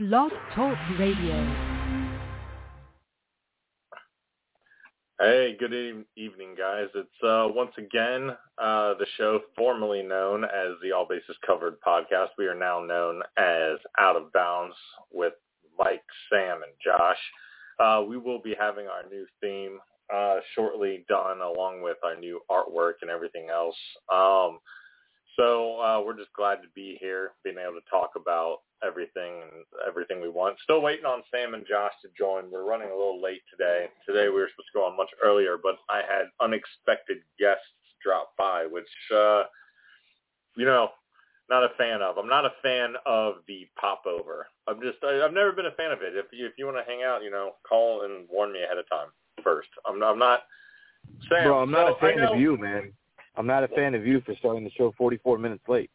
Blog Talk Radio. Hey, good evening, guys. It's uh, once again uh, the show formerly known as the All Bases Covered podcast. We are now known as Out of Bounds with Mike, Sam, and Josh. Uh, we will be having our new theme uh, shortly done, along with our new artwork and everything else. Um, so uh, we're just glad to be here, being able to talk about everything and everything we want. Still waiting on Sam and Josh to join. We're running a little late today. Today we were supposed to go on much earlier, but I had unexpected guests drop by, which, uh, you know, not a fan of. I'm not a fan of the popover. I'm just, I, I've never been a fan of it. If you, if you want to hang out, you know, call and warn me ahead of time first. I'm, I'm not. Sam, Bro, I'm not so a fan of you, man. I'm not a fan of you for starting the show 44 minutes late.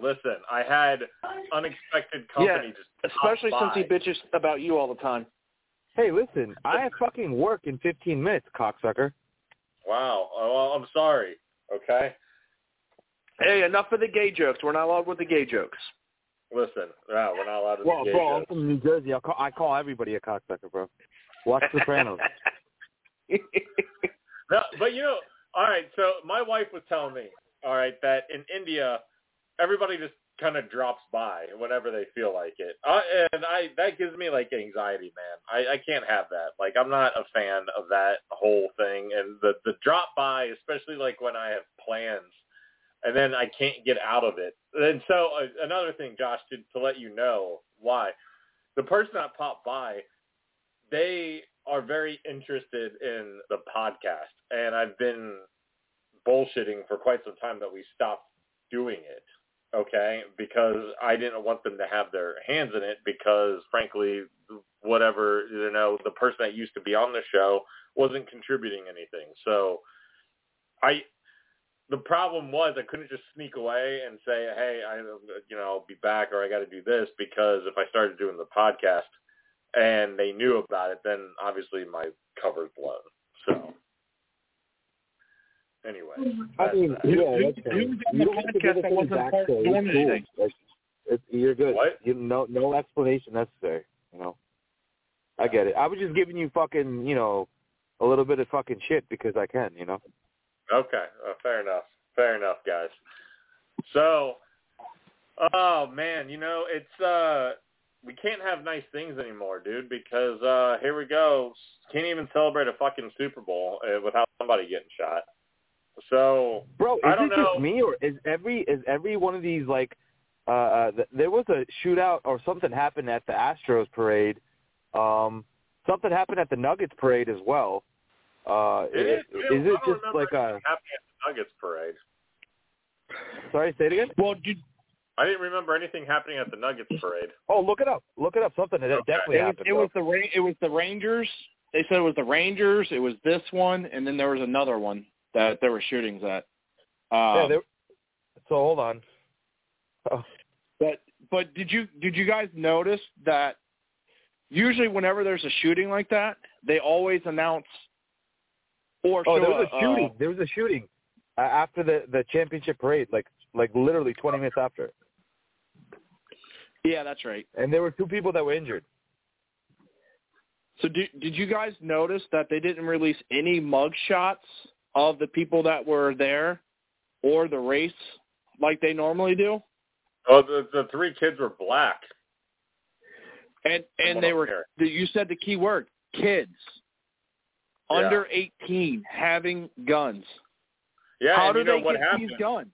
Listen, I had unexpected company just Especially since he bitches about you all the time. Hey, listen, I have fucking work in 15 minutes, cocksucker. Wow. Oh, well, I'm sorry. Okay. Hey, enough of the gay jokes. We're not allowed with the gay jokes. Listen, no, we're not allowed to Well, be gay bro, I'm jokes. from New Jersey. I'll call, I call everybody a cocksucker, bro. Watch Sopranos. No, but you know, all right. So my wife was telling me, all right, that in India, everybody just kind of drops by whenever they feel like it, uh, and I that gives me like anxiety, man. I, I can't have that. Like I'm not a fan of that whole thing, and the the drop by, especially like when I have plans, and then I can't get out of it. And so uh, another thing, Josh, to to let you know why the person that popped by, they are very interested in the podcast, and I've been bullshitting for quite some time that we stopped doing it. Okay, because I didn't want them to have their hands in it because, frankly, whatever you know, the person that used to be on the show wasn't contributing anything. So, I the problem was I couldn't just sneak away and say, "Hey, I you know I'll be back," or "I got to do this," because if I started doing the podcast and they knew about it, then obviously my cover's blown. So anyway, I mean, that. yeah, who- that's fine. who You the don't have to give podcast us that any backstory. It's cool. anything? It's, it's, you're good. What? You, no, no explanation necessary. You know, I get it. I was just giving you fucking, you know, a little bit of fucking shit because I can. You know. Okay, uh, fair enough. Fair enough, guys. So, oh man, you know it's uh we can't have nice things anymore, dude, because uh here we go. Can't even celebrate a fucking Super Bowl uh, without somebody getting shot. So, Bro, is I don't it know. just me or is every is every one of these like uh, uh th- there was a shootout or something happened at the Astros parade. Um something happened at the Nuggets parade as well. Uh it is, is, is it just like a anything happening at the Nuggets parade? Sorry, say it again? Well, did, I didn't remember anything happening at the Nuggets parade. Oh, look it up. Look it up. Something that Okay. definitely it was happened. it bro. was the Ra- it was the Rangers. They said it was the Rangers. It was this one, and then there was another one that there were shootings at. yeah, Um, there, so hold on. Oh, But but did you did you guys notice that usually whenever there's a shooting like that, they always announce or oh show there was a uh, shooting. there was a shooting uh, after the the championship parade, like like literally 20 minutes after. yeah, that's right. And there were two people that were injured. So did did you guys notice that they didn't release any mug shots of the people that were there or the race like they normally do? Oh, the the three kids were black. And and they were hearing. the- you said the key word kids Yeah. under 18 having guns. Yeah, How and do you know they what get happened? these guns?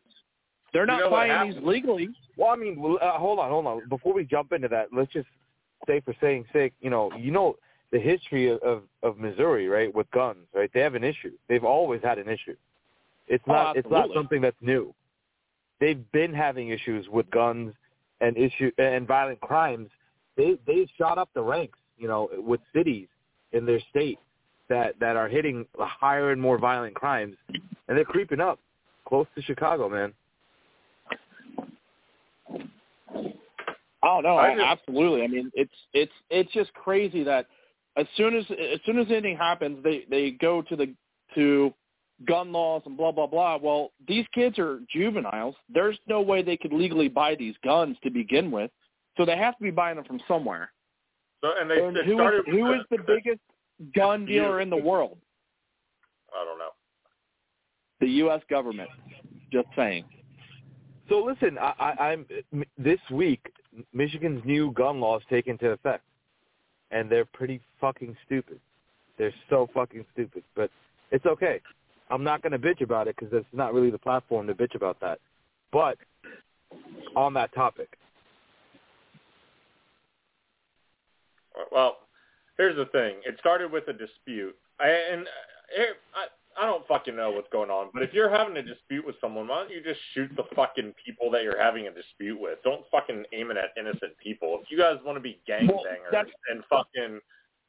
They're not know buying these legally. Well, I mean, uh, hold on, hold on. Before we jump into that, let's just say for saying sake, you know, you know the history of, of of Missouri, right, with guns, right? They have an issue. They've always had an issue. It's Oh, not it's not something that's new. They've been having issues with guns and issue and violent crimes. They they've shot up the ranks, you know, with cities in their state that that are hitting higher and more violent crimes, and they're creeping up close to Chicago, man. Oh no, I just- absolutely. I mean, it's it's it's just crazy that as soon as as soon as anything happens, they they go to the to gun laws and blah blah blah. Well, these kids are juveniles. There's no way they could legally buy these guns to begin with. So they have to be buying them from somewhere. So and they And it who is started who with is the biggest gun dealer in the world? I don't know. The U.S. government. Just saying. So listen, I, I, I'm this week. Michigan's new gun laws take into effect, and they're pretty fucking stupid. They're so fucking stupid, but it's okay. I'm not going to bitch about it because that's not really the platform to bitch about that. But on that topic, Well, here's the thing. It started with a dispute, I, and uh, I I don't fucking know what's going on. But if you're having a dispute with someone, why don't you just shoot the fucking people that you're having a dispute with? Don't fucking aim it at innocent people. If you guys want to be gangbangers that's- and fucking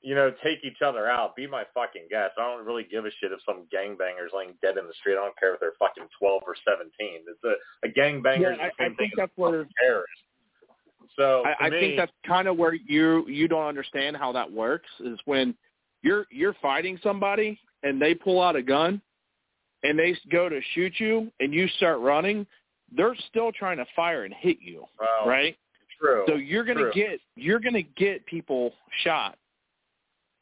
you know, take each other out. Be my fucking guest. I don't really give a shit if some gangbangers laying dead in the street. I don't care if they're fucking twelve or seventeen. It's a, a gangbanger. Yeah, I, I think that's where terrorist. So I, I me, think that's kind of where you you don't understand how that works is when you're you're fighting somebody and they pull out a gun and they go to shoot you and you start running, they're still trying to fire and hit you, right? True. So you're gonna get you're gonna get people shot.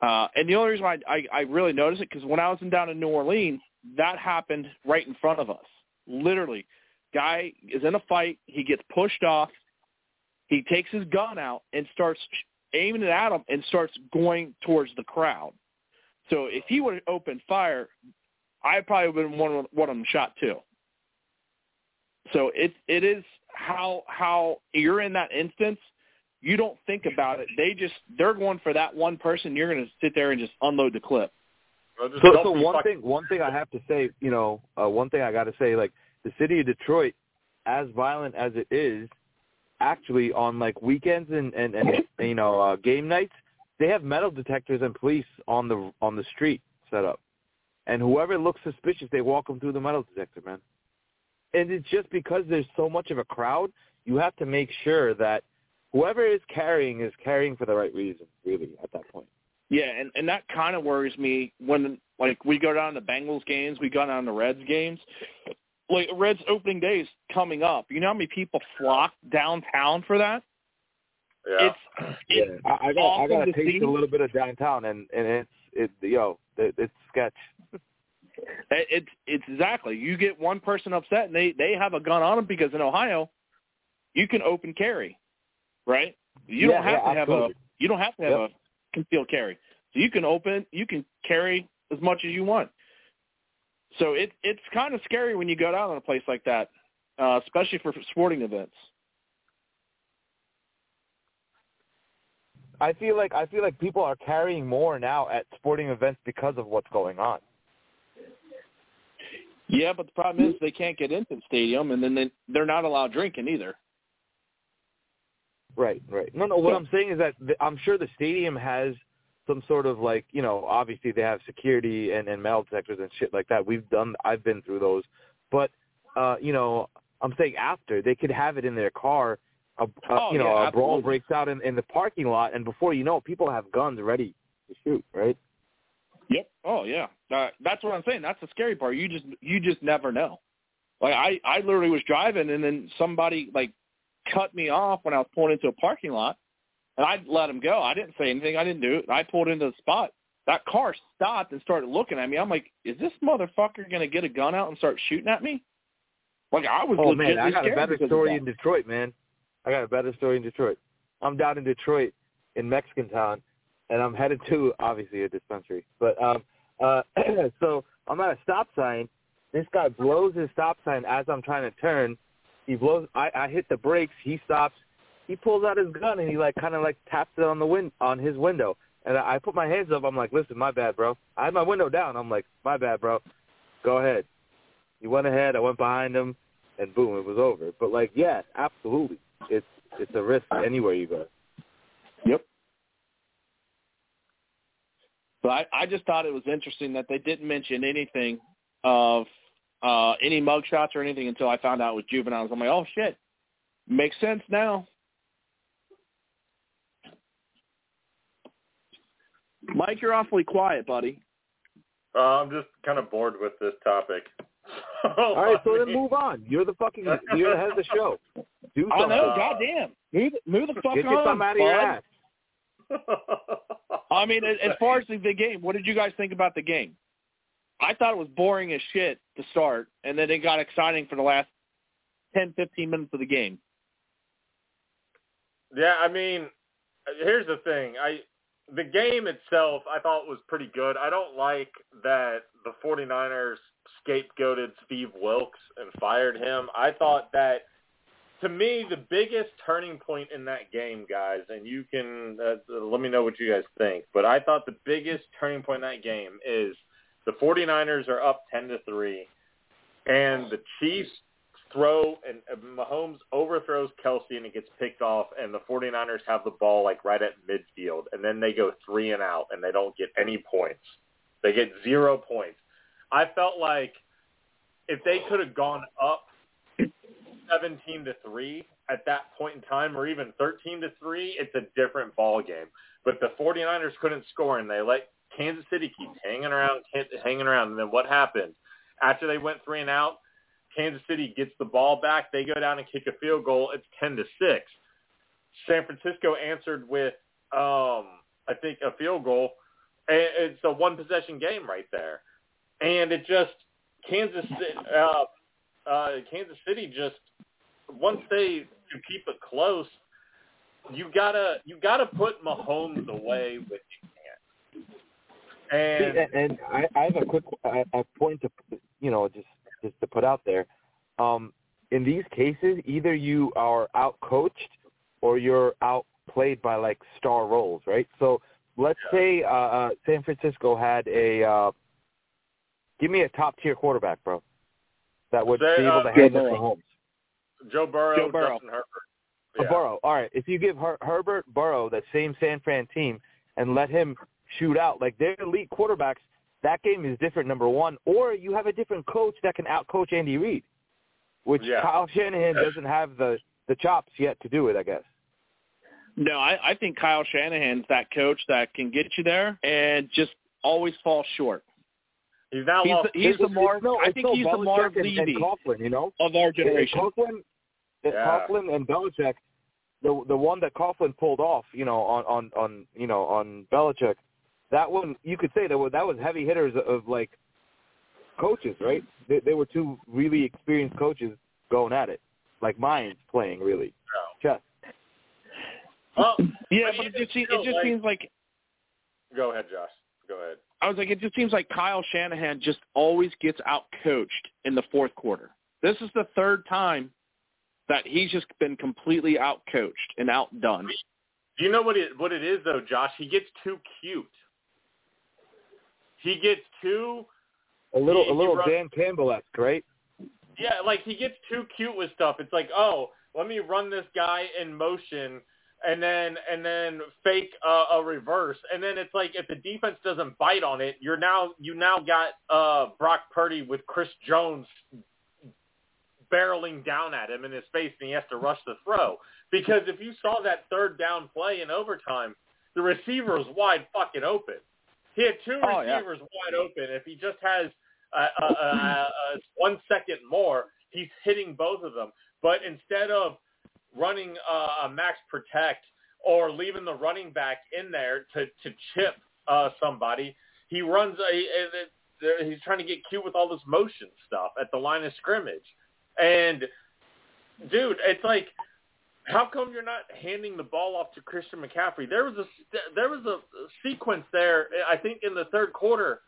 Uh, and the only reason why I, I really noticed it because when I was in, down in New Orleans, that happened right in front of us. Literally, guy is in a fight. He gets pushed off. He takes his gun out and starts aiming it at him and starts going towards the crowd. So if he would have opened fire, I probably would have been one of one of them shot too. So it it is how how you're in that instance you don't think about it. They just they're going for that one person. You're going to sit there and just unload the clip. So, don't so one thing, one thing I have to say, you know, uh, one thing I got to say, like the city of Detroit, as violent as it is, actually on like weekends and and, and you know uh, game nights, they have metal detectors and police on the on the street set up, and whoever looks suspicious, they walk them through the metal detector, man. And it's just because there's so much of a crowd, you have to make sure that whoever is carrying is carrying for the right reason, really, at that point. Yeah, and and that kind of worries me when like we go down to Bengals games, we go down to the Reds games. Like Reds opening day is coming up. You know how many people flock downtown for that? Yeah. It's it's Yeah, I, I got I got to taste see. a little bit of downtown, and and it's it yo it, it's sketch. It- It's it's exactly. You get one person upset and they they have a gun on them because in Ohio, you can open carry, right? You Yeah, don't have yeah, to have a you don't have to have Yep. a concealed carry. So you can open you can carry as much as you want. So it it's kind of scary when you go down on a place like that, uh, especially for sporting events. I feel like I feel like people are carrying more now at sporting events because of what's going on. Yeah, but the problem is they can't get into the stadium, and then they, they're not allowed drinking either. Right, right. No, no. What So- I'm saying is that the, I'm sure the stadium has some sort of like you know obviously they have security and and metal detectors and shit like that. We've done I've been through those, but uh, you know I'm saying after they could have it in their car. A, a, Oh, you know, yeah, a brawl absolutely. breaks out in, in the parking lot, and before you know, it, people have guns ready to shoot. Right? Yep. Oh yeah. Uh, that's what I'm saying. That's the scary part. You just you just never know. Like I I literally was driving and then somebody like cut me off when I was pulling into a parking lot, and I let him go. I didn't say anything. I didn't do it. I pulled into the spot. That car stopped and started looking at me. I'm like, is this motherfucker gonna get a gun out and start shooting at me? Like I was. Oh man, I got a better story in Detroit, man. I got a better story in Detroit. I'm down in Detroit in Mexican town and I'm headed to obviously a dispensary. But um uh so I'm at a stop sign. This guy blows his stop sign as I'm trying to turn. He blows I, I hit the brakes, he stops, he pulls out his gun and he like kinda like taps it on the win on his window. And I, I put my hands up, I'm like, Listen, my bad, bro. I had my window down, I'm like, My bad, bro. Go ahead. He went ahead, I went behind him and boom, it was over. But like, yeah, absolutely, it's it's a risk anywhere you go. Yep. But I, I just thought it was interesting that they didn't mention anything of uh any mugshots or anything until I found out it was juveniles. I'm like, oh shit, makes sense now. Mike, you're awfully quiet, buddy. Uh, I'm just kind of bored with this topic. All right, so then move on. You're the fucking you're the head of the show. do I know, goddamn. Move, move the fuck Get on, your thumb out of your ass. I mean, as, as far as the, the game, what did you guys think about the game? I thought it was boring as shit to start, and then it got exciting for the last ten, fifteen minutes of the game. Yeah, I mean, here's the thing. I the game itself I thought was pretty good. I don't like that the 49ers scapegoated Steve Wilks and fired him. I thought that to me the biggest turning point in that game, guys, and you can uh, let me know what you guys think, but I thought the biggest turning point in that game is the 49ers are up 10 to 3 and the Chiefs throw and uh, Mahomes overthrows Kelce and it gets picked off and the 49ers have the ball like right at midfield and then they go three and out and they don't get any points. They get zero points. I felt like if they could have gone up 17 to 3 at that point in time or even 13 to 3, it's a different ball game. But the 49ers couldn't score and they let Kansas City keep hanging around hanging around and then what happened? After they went 3 and out, Kansas City gets the ball back. They go down and kick a field goal. It's ten to six. San Francisco answered with, um, I think, a field goal. It's a one possession game right there, and it just Kansas uh, uh, Kansas City just once they keep it close, you gotta you gotta put Mahomes away with you can. And, and I, I have a quick a, a point to you know just just to put out there. Um, in these cases, either you are out coached or you're outplayed by like star roles, right? So let's Yeah. say uh, uh, San Francisco had a uh, give me a top tier quarterback, bro, that would Say, be able uh, to Joe handle Burrow. Mahomes. Joe Burrow, Joe Burrow. Justin Herbert. Yeah. Burrow. All right. If you give Her- Herbert Burrow that same San Fran team and let him shoot out like they're elite quarterbacks, that game is different. Number one, or you have a different coach that can outcoach Andy Reid, which Yeah. Kyle Shanahan doesn't have the the chops yet to do it. I guess. No, I, I think Kyle Shanahan's that coach that can get you there and just always fall short. He's now He's lost. the, he's the It's- Marv. no, I think no he's the Belichick Marv and, and Coughlin, you know, of our generation. Coughlin, Yeah. Coughlin and Belichick, the the one that Coughlin pulled off, you know, on on on you know on Belichick, that one you could say that was that was heavy hitters of like coaches, right? They, they were two really experienced coaches going at it, like minds playing really chess. Well, Yeah, But but it just, just seems, feel it just like- seems like go ahead, Josh. Go ahead. I was like, it just seems like Kyle Shanahan just always gets out coached in the fourth quarter. This is the third time that he's just been completely out coached and outdone. Do you know what it what it is though, Josh? He gets too cute. He gets too A little He- a little run- Dan Campbell esque, right? yeah, like he gets too cute with stuff. It's like, oh, let me run this guy in motion and then and then fake uh, a reverse, and then it's like if the defense doesn't bite on it, you're now you now got uh, Brock Purdy with Chris Jones barreling down at him in his face, and he has to rush the throw. Because if you saw that third down play in overtime, the receiver was wide fucking open. He had two Oh, yeah. receivers wide open. If he just has uh, uh, uh, uh, one second more, he's hitting both of them. But instead of running uh, a max protect or leaving the running back in there to to chip uh, somebody, he runs a, a, a. He's trying to get cute with all this motion stuff at the line of scrimmage, and dude, it's like. How come you're not handing the ball off to Christian McCaffrey? There was a there was a sequence there, I think, in the third quarter,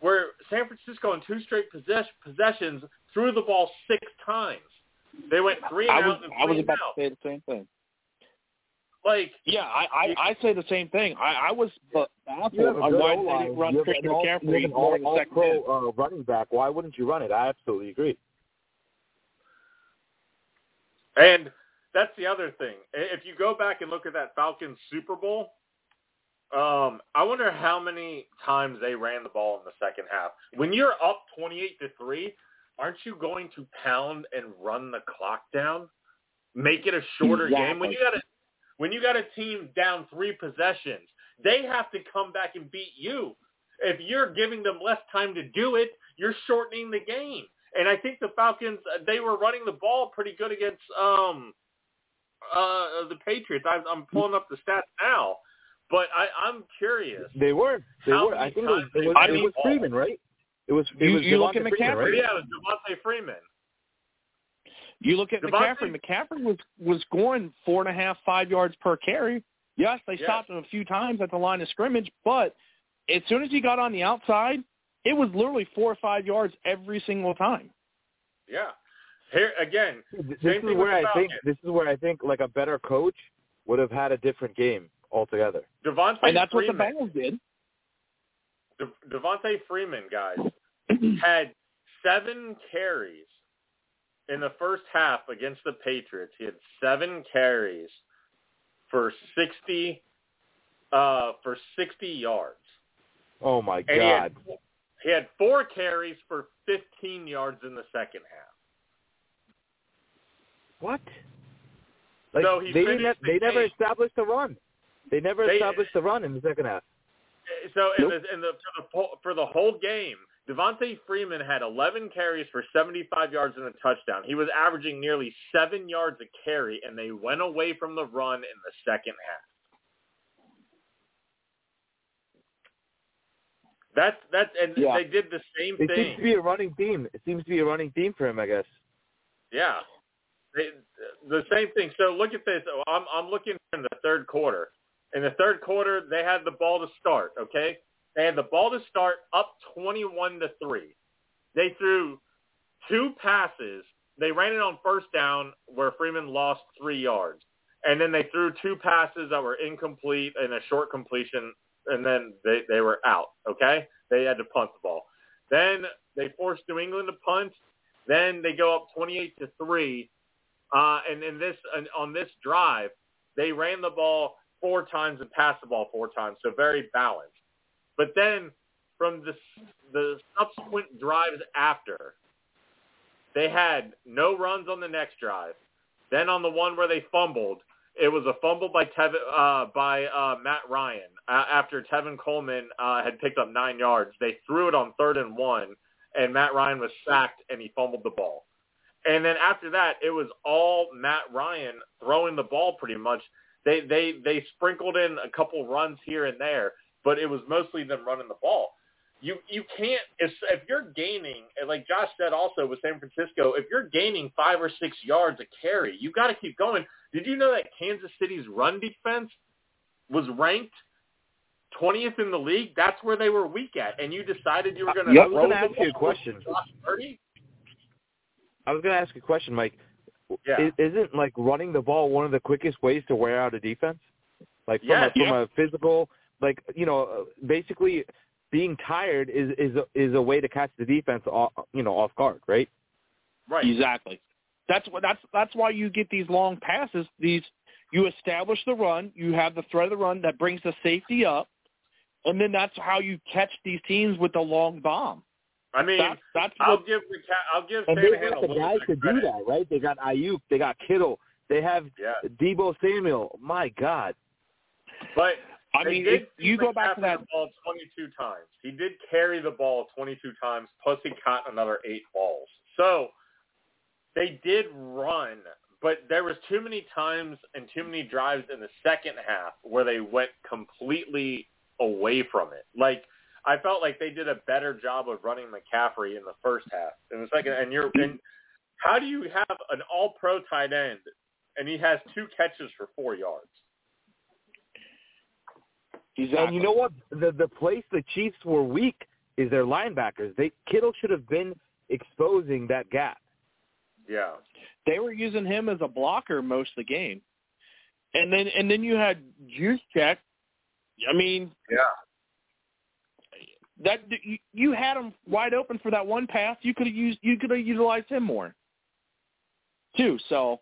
where San Francisco in two straight possess, possessions threw the ball six times. They went three and I was out and I was about out. to say the same thing. Like, Yeah, I I, I say the same thing. I, I was bu- baffled You have a on why they didn't run You Christian all- McCaffrey an more the all- second all-pro, uh, running back. Why wouldn't you run it? I absolutely agree. and that's the other thing. If you go back and look at that Falcons Super Bowl, um, I wonder how many times they ran the ball in the second half. When you're up twenty-eight to three, aren't you going to pound and run the clock down? Make it a shorter game. When you got a when you got a team down three possessions, they have to come back and beat you. If you're giving them less time to do it, you're shortening the game. And I think the Falcons uh, they were running the ball pretty good against um uh, the Patriots. I, I'm pulling up the stats now, but I, I'm curious. They were. They were. I think it was, it was, I it was Freeman, right? It was. It You- was you look Devonta at Freeman, McCaffrey. right? Yeah, it was Devonta Freeman. You look at Devonta- McCaffrey. McCaffrey was was going four and a half, five yards per carry. Yes, they Yes. stopped him a few times at the line of scrimmage, but as soon as he got on the outside, it was literally four or five yards every single time. Yeah. Here again, This Same is thing where I think. This is where I think like a better coach would have had a different game altogether. Devonta And that's Freeman. what the Bengals did. De- Devonta Freeman, guys, had seven carries in the first half against the Patriots. He had seven carries for sixty uh, for sixty yards. Oh my And he had, God! he had four carries for fifteen yards in the second half. What? Like So he they didn't. the They never established a run. They never They- established a run in the second half. Eh, so in Nope. the, in the for the whole- for the whole game, Devonta Freeman had 11 carries for 75 yards and a touchdown. He was averaging nearly seven yards a carry, and they went away from the run in the second half. That's that's and Yeah. they did the same thing. It seems to be a running theme. It seems to be a running theme for him, I guess. Yeah, they, the same thing. So look at this. Oh, I'm I'm looking in the third quarter. In the third quarter, they had the ball to start. Okay, they had the ball to start up 21 to three. They threw two passes. They ran it on first down where Freeman lost three yards, and then they threw two passes that were incomplete and a short completion, and then they they were out. Okay, they had to punt the ball. Then they forced New England to punt. Then they go up 28 to three, uh, and in this on this drive, they ran the ball four times and passed the ball four times, so very balanced. But then from the the subsequent drives after, they had no runs on the next drive. Then on the one where they fumbled, it was a fumble by Tevin, uh, by uh, Matt Ryan uh, after Tevin Coleman uh, had picked up nine yards. They threw it on third and one, and Matt Ryan was sacked and he fumbled the ball. And then after that, it was all Matt Ryan throwing the ball pretty much. They they they sprinkled in a couple runs here and there, but it was mostly them running the ball. You you can't if if you're gaining like Josh said also with San Francisco, if you're gaining five or six yards a carry, you got to keep going. Did you know that Kansas City's run defense was ranked 20th in the league? That's where they were weak at, and you decided you were going to Yep. I was throw gonna ask you a question. To Josh Purdy? I was going to ask you a question, Mike. Yeah. I- Isn't like running the ball one of the quickest ways to wear out a defense? Like from Yes. a, from Yeah. a physical, like you know, uh, basically being tired is is a, is a way to catch the defense off, you know, off guard, right? Right. Exactly. That's what that's that's why you get these long passes. These you establish the run, you have the threat of the run that brings the safety up, and then that's how you catch these teams with the long bomb. I mean, That's that's I'll what give the I'll give And they Shanahan got the guys to do that, right? They got Aiyuk, they got Kittle, they have Yeah, Deebo Samuel. My God, but I mean. did If you go back to that. the ball 22 times. He did carry the ball 22 times, plus he caught another eight balls. So they did run, but there was too many times and too many drives in the second half where they went completely away from it. Like I felt like they did a better job of running McCaffrey in the first half. In the second, and you're and how do you have an All-Pro tight end and he has two catches for four yards? Exactly. and you know what? The the place the Chiefs were weak is their linebackers. They Kittle should have been exposing that gap. Yeah. they were using him as a blocker most of the game, and then and then you had Juice Check. I mean, Yeah. That you, you had him wide open for that one pass. You could have used you could have utilized him more, too. So,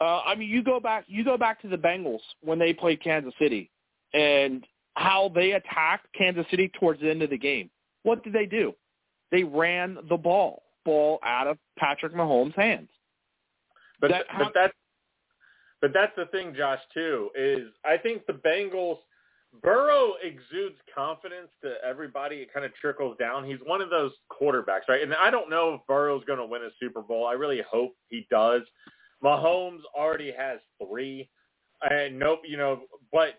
uh, I mean, you go back you go back to the Bengals when they played Kansas City, and how they attacked Kansas City towards the end of the game. What did they do? They ran the ball ball out of Patrick Mahomes' hands. But That- th- but that's but that's the thing, Josh. Too is I think the Bengals. Burrow exudes confidence to everybody. It kind of trickles down. He's one of those quarterbacks, right? And I don't know if Burrow's going to win a Super Bowl. I really hope he does. Mahomes already has three, and nope, you know, but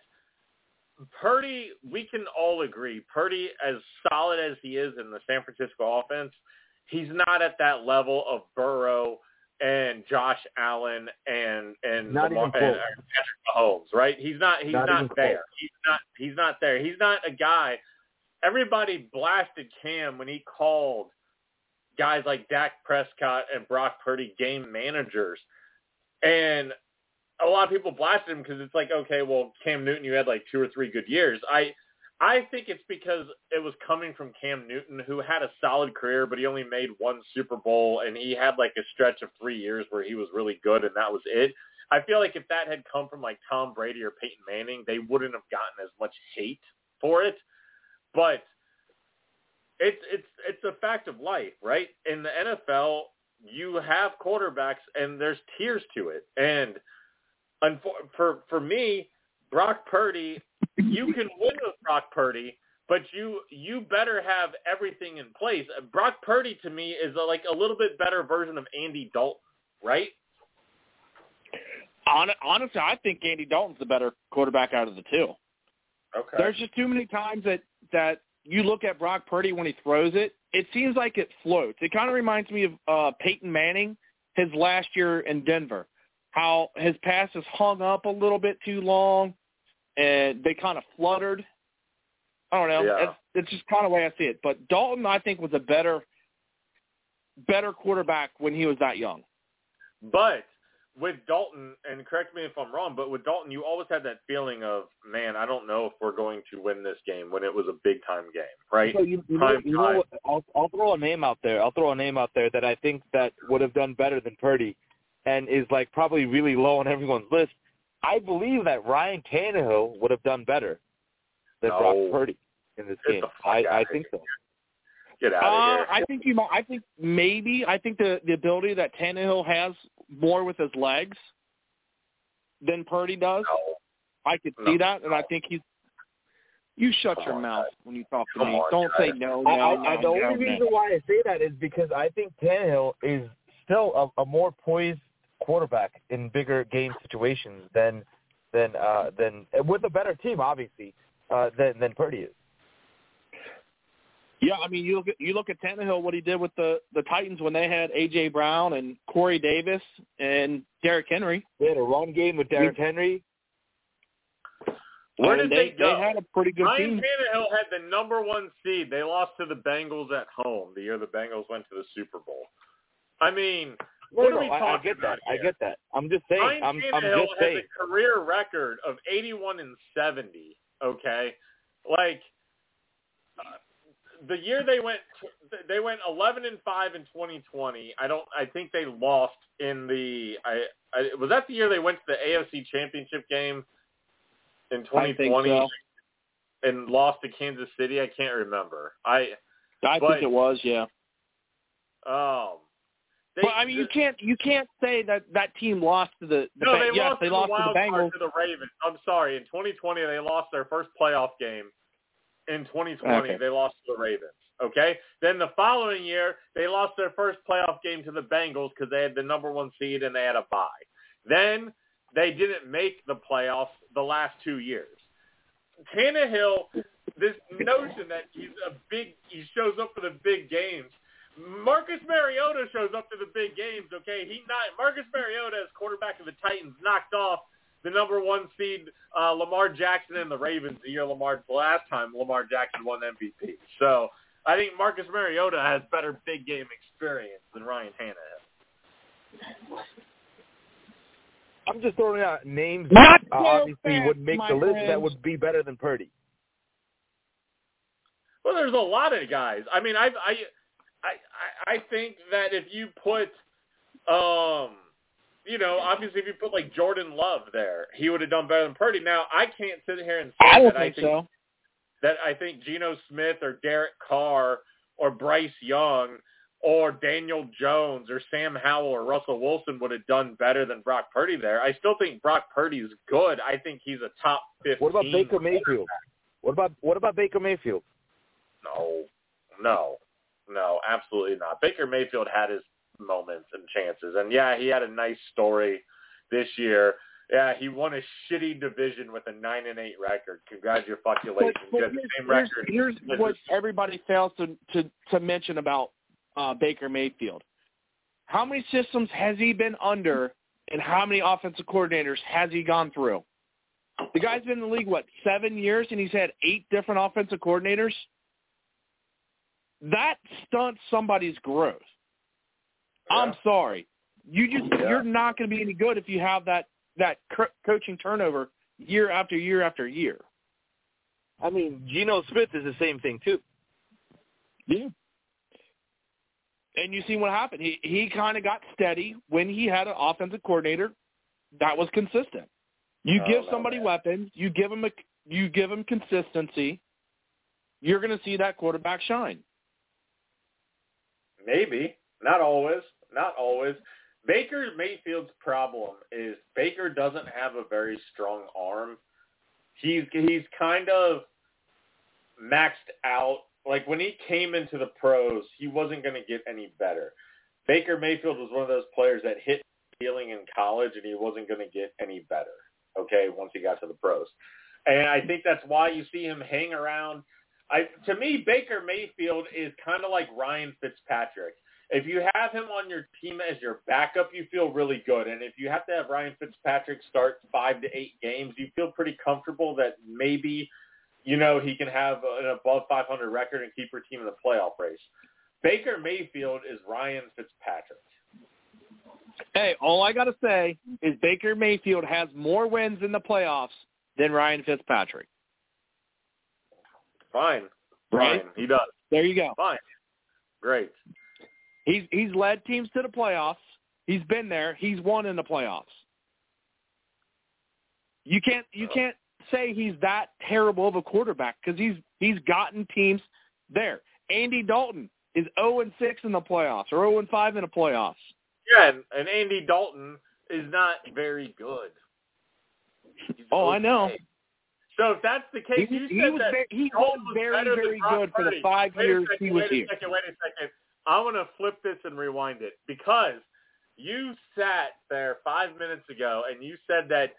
Purdy, we can all agree, Purdy, as solid as he is in the San Francisco offense, he's not at that level of Burrow and Josh Allen and and Not Lamar, and, and Patrick Mahomes, right? He's not he's Not not, there. close. He's not he's not there. He's not a guy. Everybody blasted Cam when he called guys like Dak Prescott and Brock Purdy game managers, and a lot of people blasted him because it's like, okay, well, Cam Newton, you had like two or three good years. I I think it's because it was coming from Cam Newton, who had a solid career, but he only made one Super Bowl, and he had like a stretch of three years where he was really good, and that was it. I feel like if that had come from like Tom Brady or Peyton Manning, they wouldn't have gotten as much hate for it. But it's it's it's a fact of life, right? In the NFL, you have quarterbacks, and there's tiers to it, and for for me, Brock Purdy, you can win with Brock Purdy, but you you better have everything in place. Uh, Brock Purdy to me is a, like a little bit better version of Andy Dalton, right? Hon- Honestly, I think Andy Dalton's the better quarterback out of the two. Okay. There's just too many times that that you look at Brock Purdy when he throws it. It seems like it floats. It kind of reminds me of uh, Peyton Manning his last year in Denver. How his passes hung up a little bit too long, and they kind of fluttered. I don't know. Yeah. It's, it's just kind of the way I see it. But Dalton, I think, was a better better quarterback when he was that young. But with Dalton, and correct me if I'm wrong, but with Dalton, you always had that feeling of, man, I don't know if we're going to win this game when it was a big time game, right? So you, you know, you know? I'll, I'll throw a name out there. I'll throw a name out there that I think that would have done better than Purdy, and is like probably really low on everyone's list. I believe that Ryan Tannehill would have done better than No. Brock Purdy in this Get game. I, I think so. Get out Uh, of here. I think you. might- I think maybe. I think the the ability that Tannehill has more with his legs than Purdy does. no. I could No. see that, and I think he's. You shut Come your on, mouth guys. when you talk to Come me. on, Don't guys. say no, I, no, I, no, the no, only no. reason why I say that is because I think Tannehill is still a, a more poised quarterback in bigger game situations than than uh, than with a better team, obviously, uh, than than Purdy is. Yeah, I mean, you look at you look at Tannehill, what he did with the the Titans when they had AJ Brown and Corey Davis and Derrick Henry. They had a run game with Derrick Henry. Where and did they, they go? They had a pretty good Ryan team. Tannehill had the number one seed. They lost to the Bengals at home the year the Bengals went to the Super Bowl. I mean, No, What no, are we I, I get that. about I get that. I'm just saying. Ryan I'm, I'm just has saying. a career record of 81 and 70. Okay, like uh, the year they went, they went 11 and five in 2020. I don't. I think they lost in the. I, I was that the year they went to the AFC Championship game in 2020 so. and lost to Kansas City. I can't remember. I I but- think it was, yeah. um. They, But I mean, you can't you can't say that that team lost to the, the No, Ba- they yes, lost they to lost the to the Bengals. to the Ravens. I'm sorry. In 2020, they lost their first playoff game. In 2020, Okay. they lost to the Ravens. Okay. Then the following year, they lost their first playoff game to the Bengals because they had the number one seed and they had a bye. Then they didn't make the playoffs the last two years. Tannehill, this notion that he's a big, he shows up for the big games. Marcus Mariota shows up to the big games. Okay, he not Marcus Mariota as quarterback of the Titans knocked off the number one seed uh, Lamar Jackson and the Ravens the year Lamar the last time Lamar Jackson won MVP. So I think Marcus Mariota has better big game experience than Ryan Tannehill. I'm just throwing out names Not that uh, obviously fast, would make the list that would be better than Purdy. Well, there's a lot of guys. I mean, I I I I think that if you put, um, you know, obviously if you put like Jordan Love there, he would have done better than Purdy. Now, I can't sit here and say I that I think so. that I think Geno Smith or Derek Carr or Bryce Young or Daniel Jones or Sam Howell or Russell Wilson would have done better than Brock Purdy there. I still think Brock Purdy is good. I think he's a top 15. What about Baker Mayfield? What about what about Baker Mayfield? No, no, no, absolutely not. Baker Mayfield had his moments and chances. And yeah, he had a nice story this year. Yeah, he won a shitty division with a nine and eight record. Congratulations! But, but you had here's, same record. here's, what everybody fails to, to, to mention about uh, Baker Mayfield. How many systems has he been under, and how many offensive coordinators has he gone through? The guy's been in the league what seven years, and he's had eight different offensive coordinators. That stunts somebody's growth. I'm sorry, you just Yeah. you're not going to be any good if you have that that co- coaching turnover year after year after year. I mean, Geno Smith is the same thing too. Yeah. And you see what happened. He he kind of got steady when he had an offensive coordinator that was consistent. You Oh, give somebody man. weapons, you give them a you give them consistency. You're going to see that quarterback shine. Maybe. Not always. Not always. Baker Mayfield's problem is Baker doesn't have a very strong arm. He's he's kind of maxed out. Like when he came into the pros, he wasn't going to get any better. Baker Mayfield was one of those players that hit ceiling in college and he wasn't going to get any better. Okay, once he got to the pros. And I think that's why you see him hang around I to me Baker Mayfield is kind of like Ryan Fitzpatrick. If you have him on your team as your backup, you feel really good. And if you have to have Ryan Fitzpatrick start five to eight games, you feel pretty comfortable that maybe, you know, he can have an above 500 record and keep your team in the playoff race. Baker Mayfield is Ryan Fitzpatrick. Hey, all I got to say is Baker Mayfield has more wins in the playoffs than Ryan Fitzpatrick. Fine. Right. Fine. He does. There you go. Fine. Great. He's he's led teams to the playoffs. He's been there. He's won in the playoffs. You can't you uh. can't say he's that terrible of a quarterback because he's he's gotten teams there. Andy Dalton is 0 and 6 in the playoffs or 0 and 5 in the playoffs. Yeah, and, and Andy Dalton is not very good. He's Oh, I know. So if that's the He, case, you he said was that he was very very good for the five wait years a second, he was wait here. A second, wait a second. I want to flip this and rewind it because you sat there five minutes ago and you said that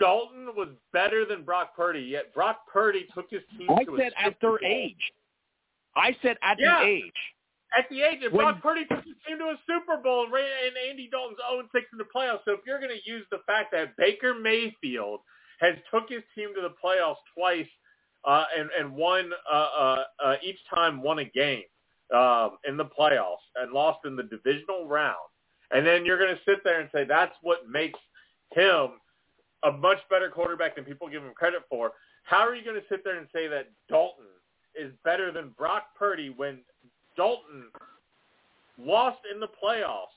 Dalton was better than Brock Purdy, yet Brock Purdy took his team I to a said at their age. I said at Yeah. the age. At the age of When- Brock Purdy took his team to a Super Bowl and, ran, and Andy Dalton's 0 6 in the playoffs. So if you're going to use the fact that Baker Mayfield has took his team to the playoffs twice uh, and and won uh, uh, uh, each time won a game um, in the playoffs and lost in the divisional round, and then you're going to sit there and say that's what makes him a much better quarterback than people give him credit for. How are you going to sit there and say that Dalton is better than Brock Purdy when Dalton lost in the playoffs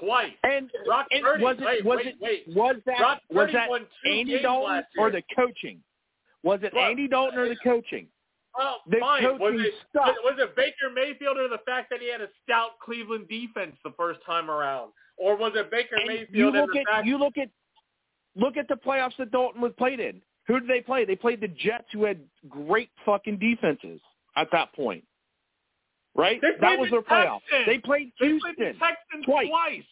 twice? And, Brock and Purdy, was it wait, was wait, it wait. was that Brock was that Andy Dalton or the coaching? Was it Well, Andy Dalton or the coaching? Well, The fine. Was it, was it Baker Mayfield or the fact that he had a stout Cleveland defense the first time around? Or was it Baker And Mayfield you and look the at fact you look at look at the playoffs that Dalton was played in. Who did they play? They played the Jets, who had great fucking defenses at that point. Right? They that was the their playoff. Texans. They played they Houston played the Texans twice. twice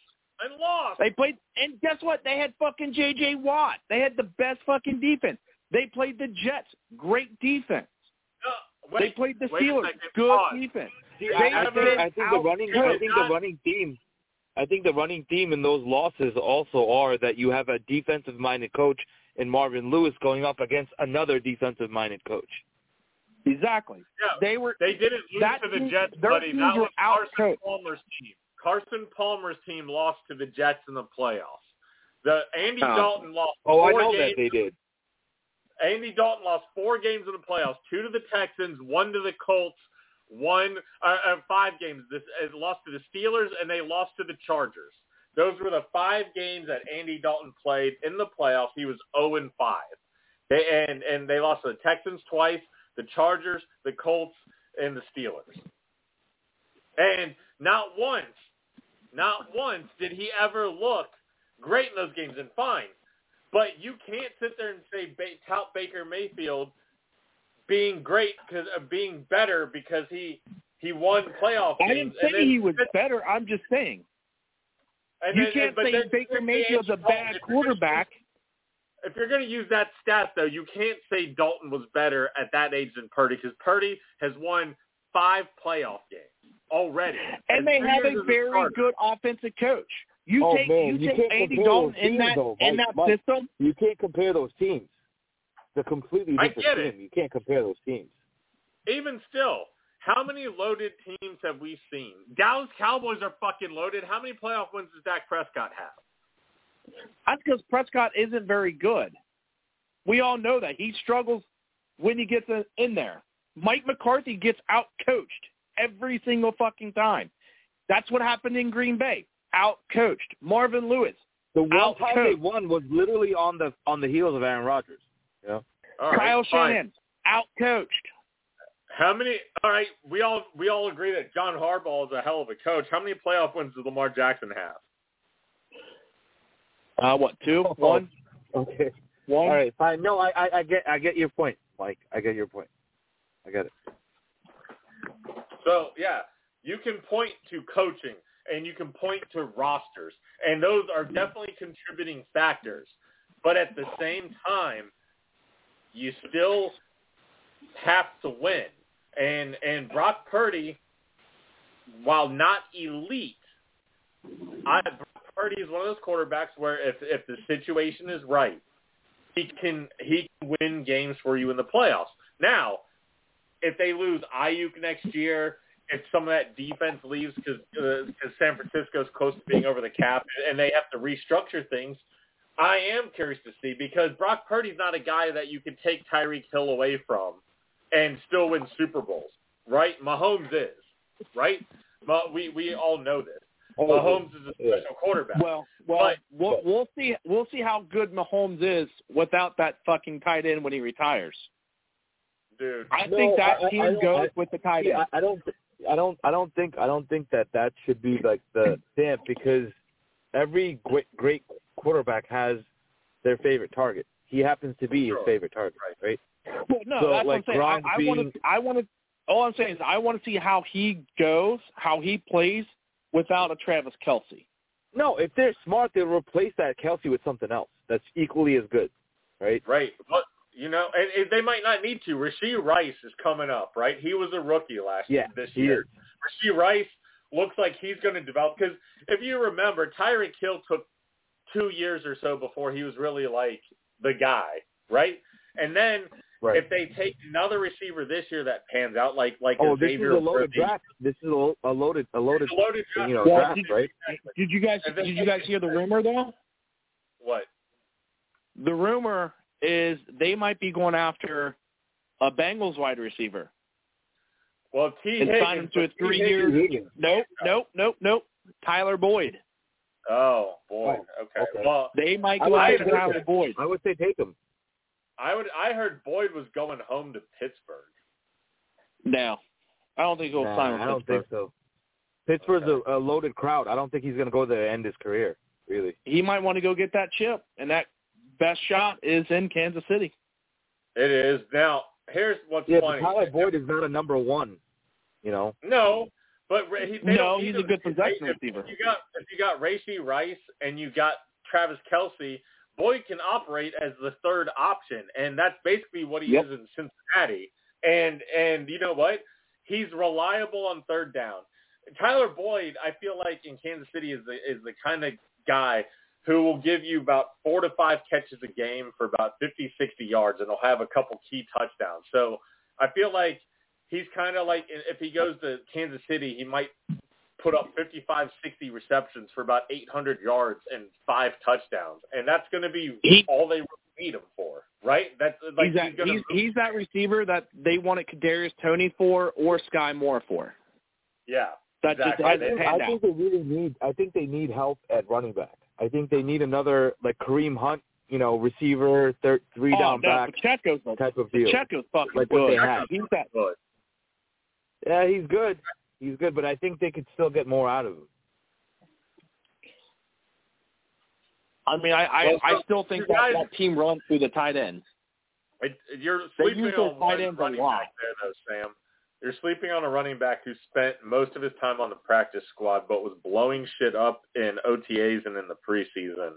and lost? They played, and guess what? They had fucking J.J. Watt. They had the best fucking defense. They played the Jets. Great defense. Uh, wait, they played the Steelers. Good Pause. defense. See, They I, I think, I think the running I think the running theme I think the running theme in those losses also are that you have a defensive minded coach in Marvin Lewis going up against another defensive minded coach. Exactly. Yeah, They were. They didn't lose That to the team- Jets, buddy. That was Carson out-coached. Palmer's team. Carson Palmer's team lost to the Jets in the playoffs. The Andy Oh. Dalton lost Oh, I four know games. that they did. Andy Dalton lost four games in the playoffs: two to the Texans, one to the Colts, one uh, uh, five games. This uh, lost to the Steelers, and they lost to the Chargers. Those were the five games that Andy Dalton played in the playoffs. He was 0 and 5. They and and they lost to the Texans twice, the Chargers, the Colts, and the Steelers. And not once, not once did he ever look great in those games. And fine, but you can't sit there and say ba- tout Baker Mayfield being great because uh, being better because he he won playoff I didn't say then he was better. I'm just saying And you then- can't say Baker Mayfield's a bad quarterback. If you're going to use that stat, though, you can't say Dalton was better at that age than Purdy because Purdy has won five playoff games already. And they have a very starter. good offensive coach. You Oh, take man, you you take can't Andy Dalton those in that though, in that Mike. system. You can't compare those teams. They're completely I different get it. teams. You can't compare those teams. Even still, how many loaded teams have we seen? Dallas Cowboys are fucking loaded. How many playoff wins does Dak Prescott have? That's because Prescott isn't very good. We all know that he struggles when he gets in- in there. Mike McCarthy gets out coached every single fucking time. That's what happened in Green Bay. Out coached. Marvin Lewis. The one time they won was literally on the on the heels of Aaron Rodgers. Yeah. know? Kyle fine. Shanahan. Out coached. How many? All right, we all we all agree that John Harbaugh is a hell of a coach. How many playoff wins does Lamar Jackson have? Uh, what, two? One? Okay. One? All right, fine. No, I, I I get I get your point, Mike. I get your point. I get it. So yeah, you can point to coaching and you can point to rosters, and those are definitely contributing factors. But at the same time, you still have to win. And and Brock Purdy, while not elite, I, Brock Purdy is one of those quarterbacks where if if the situation is right, he can he can win games for you in the playoffs. Now, if they lose Aiyuk next year, if some of that defense leaves because because uh, San Francisco's close to being over the cap and they have to restructure things, I am curious to see because Brock Purdy's not a guy that you can take Tyreek Hill away from and still win Super Bowls, right? Mahomes is, right? Ma- We we all know this. Mahomes is a Yeah. special quarterback. Well, well, But- we'll, we'll see. We'll see how good Mahomes is without that fucking tight end when he retires. Dude, I No, think that I- I- team I don't- goes I- with the tight See, end. I, I don't, I don't, I don't think, I don't think that that should be like the stamp because every great, great quarterback has their favorite target. He happens to be his favorite target, right? Well, no, So, that's like, what I'm saying. Gronk I want to. I want to. All I'm saying is I want to see how he goes, how he plays without a Travis Kelce. No, if they're smart, they'll replace that Kelce with something else that's equally as good, right? Right. But you know, and, and they might not need to. Rasheed Rice is coming up, right? He was a rookie last Yeah, this year. is. Rasheed Rice looks like he's going to develop because if you remember, Tyreek Hill took two years or so before he was really like the guy, right? And then Right. if they take another receiver this year that pans out, like like oh, a this is a loaded draft. This is a, a loaded, a loaded, a loaded draft. you know, Well, draft, did- right? Did you guys? Then- Did you guys hear the rumor though? What? The rumor is they might be going after a Bengals wide receiver Well, T. and sign him to a three-year. Nope, nope, nope, nope. Tyler Boyd. Oh boy. Oh, okay. okay. Well, They might go after Tyler. Boyd. I would say take him. I would. I heard Boyd was going home to Pittsburgh. No, I don't think he'll Nah, sign with I don't Pittsburgh. think so. Pittsburgh's a, a loaded crowd. I don't think he's going to go there to end his career. Really. He might want to go get that chip, and that best shot is in Kansas City. It is now. Here's what's Yeah, funny. but Tyler Boyd is not a number one. You know. No, but he, they No, don't need he's a good possession receiver. If you got if you got Racy Rice and you got Travis Kelce, Boyd can operate as the third option, and that's basically what he Yep. is in Cincinnati. And and you know what? He's reliable on third down. Tyler Boyd, I feel like in Kansas City is the is the kind of guy who will give you about four to five catches a game for about 50, 60 yards, and he'll have a couple key touchdowns. So I feel like he's kind of like if he goes to Kansas City, he might put up 55, 60 receptions for about 800 yards and five touchdowns, and that's going to be He- all they need him for, right? That's like he's, that, he's going he's, to he's that receiver that they wanted Kadarius Toney for or Sky Moore for. yeah. That Exactly. just hasn't I panned think they really need. I think they need help at running back. I think they need another like Kareem Hunt, you know, receiver, third, three Oh, down no, back Pacheco's, type of deal. Pacheco's fucking Like what good. they have. He's that. Good. Yeah, he's good. He's good, but I think they could still get more out of him. I mean, I I, Well, I still think that, guys- that team runs through the tight ends. It, you're sleeping on tight one ends a running lot. back there, though, Sam. you're sleeping on a running back who spent most of his time on the practice squad, but was blowing shit up in OTAs and in the preseason.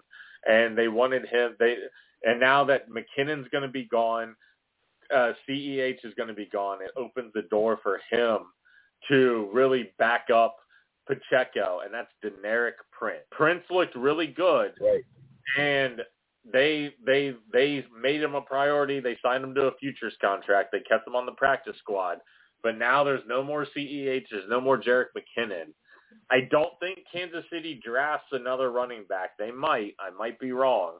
And they wanted him. They and now that McKinnon's going to be gone, uh, CEH is going to be gone. It opens the door for him to really back up Pacheco, and that's Deneric Prince. Prince looked really good, Right. and they they they made him a priority. They signed him to a futures contract. They kept him on the practice squad. But now there's no more CEH. There's no more Jerick McKinnon. I don't think Kansas City drafts another running back. They might. I might be wrong.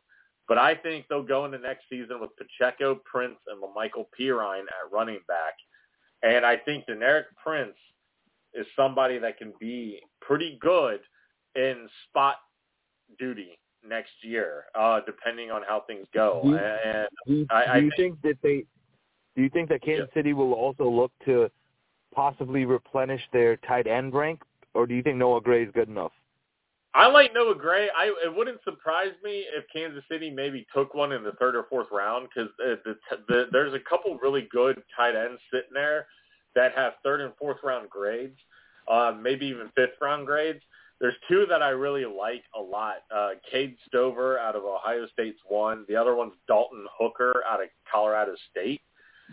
But I think they'll go into next season with Pacheco, Prince, and Michael Perine at running back. And I think Deneric Prince is somebody that can be pretty good in spot duty next year, uh, depending on how things go. Do you- and Do I- do I you think- think that they? Do you think that Kansas City will also look to possibly replenish their tight end rank, or do you think Noah Gray is good enough? I like Noah Gray. I it wouldn't surprise me if Kansas City maybe took one in the third or fourth round because the, the, there's a couple really good tight ends sitting there that have third and fourth round grades, um, maybe even fifth round grades. There's two that I really like a lot. Uh, Cade Stover out of Ohio State's one. The other one's Dallin Holker out of Colorado State.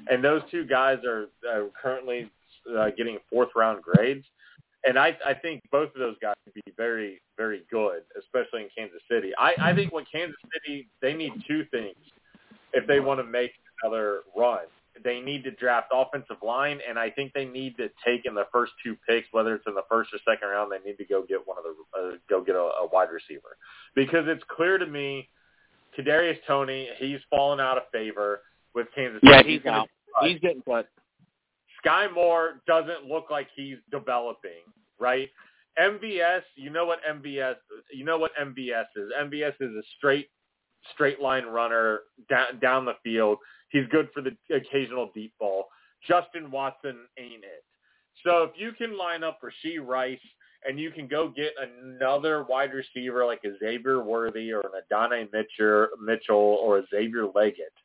And those two guys are, are currently uh, getting fourth round grades. And I, I think both of those guys would be very, very good, especially in Kansas City. I, I think what Kansas City, they need two things if they want to make another run. They need to draft offensive line, and I think they need to take in the first two picks, whether it's in the first or second round, they need to go get one of the uh, go get a, a wide receiver because it's clear to me, Kadarius Toney, he's fallen out of favor with Kansas City. Yeah, he's gonna out. He's getting cut. Sky Moore doesn't look like he's developing, right? MVS, you know what MVS, you know what MVS is. MVS is a straight, straight line runner down, down the field. He's good for the occasional deep ball. Justin Watson ain't it. So if you can line up for Rasheed Rice and you can go get another wide receiver like a Xavier Worthy or an Adonai Mitchell, Mitchell or a Xavier Legette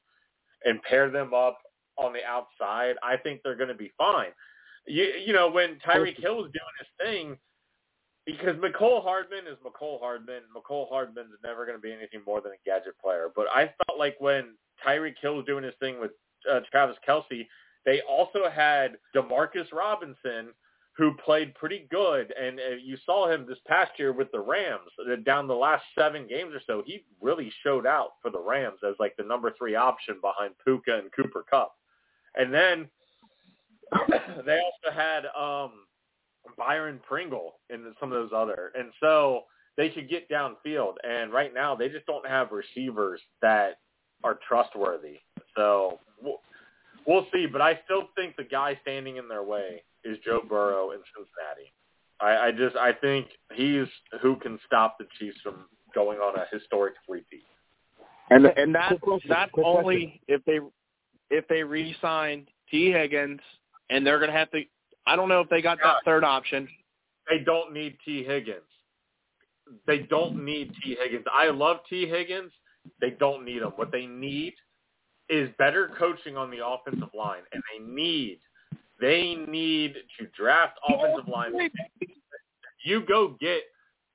and pair them up on the outside, I think they're going to be fine. You, you know, when Tyreek Hill was doing his thing, because Mecole Hardman is Mecole Hardman. Mecole Hardman's never going to be anything more than a gadget player. But I felt like when Tyreek Hill was doing his thing with uh, Travis Kelce, they also had Demarcus Robinson, who played pretty good, and uh, you saw him this past year with the Rams. Uh, Down the last seven games or so, he really showed out for the Rams as like the number three option behind Puka and Cooper Kupp. And then they also had um Byron Pringle and some of those other, and so they could get downfield. And right now, they just don't have receivers that are trustworthy. So we'll, we'll see. But I still think the guy standing in their way is Joe Burrow in Cincinnati. I, I just I think he's who can stop the Chiefs from going on a historic three-peat. And and that Quick question, that's quick only if they if they re-sign Tee Higgins and they're gonna have to. I don't know if they got that third option. They don't need Tee Higgins. They don't need Tee Higgins. I love Tee Higgins. They don't need him. What they need is better coaching on the offensive line, and they need they need to draft offensive line. You go get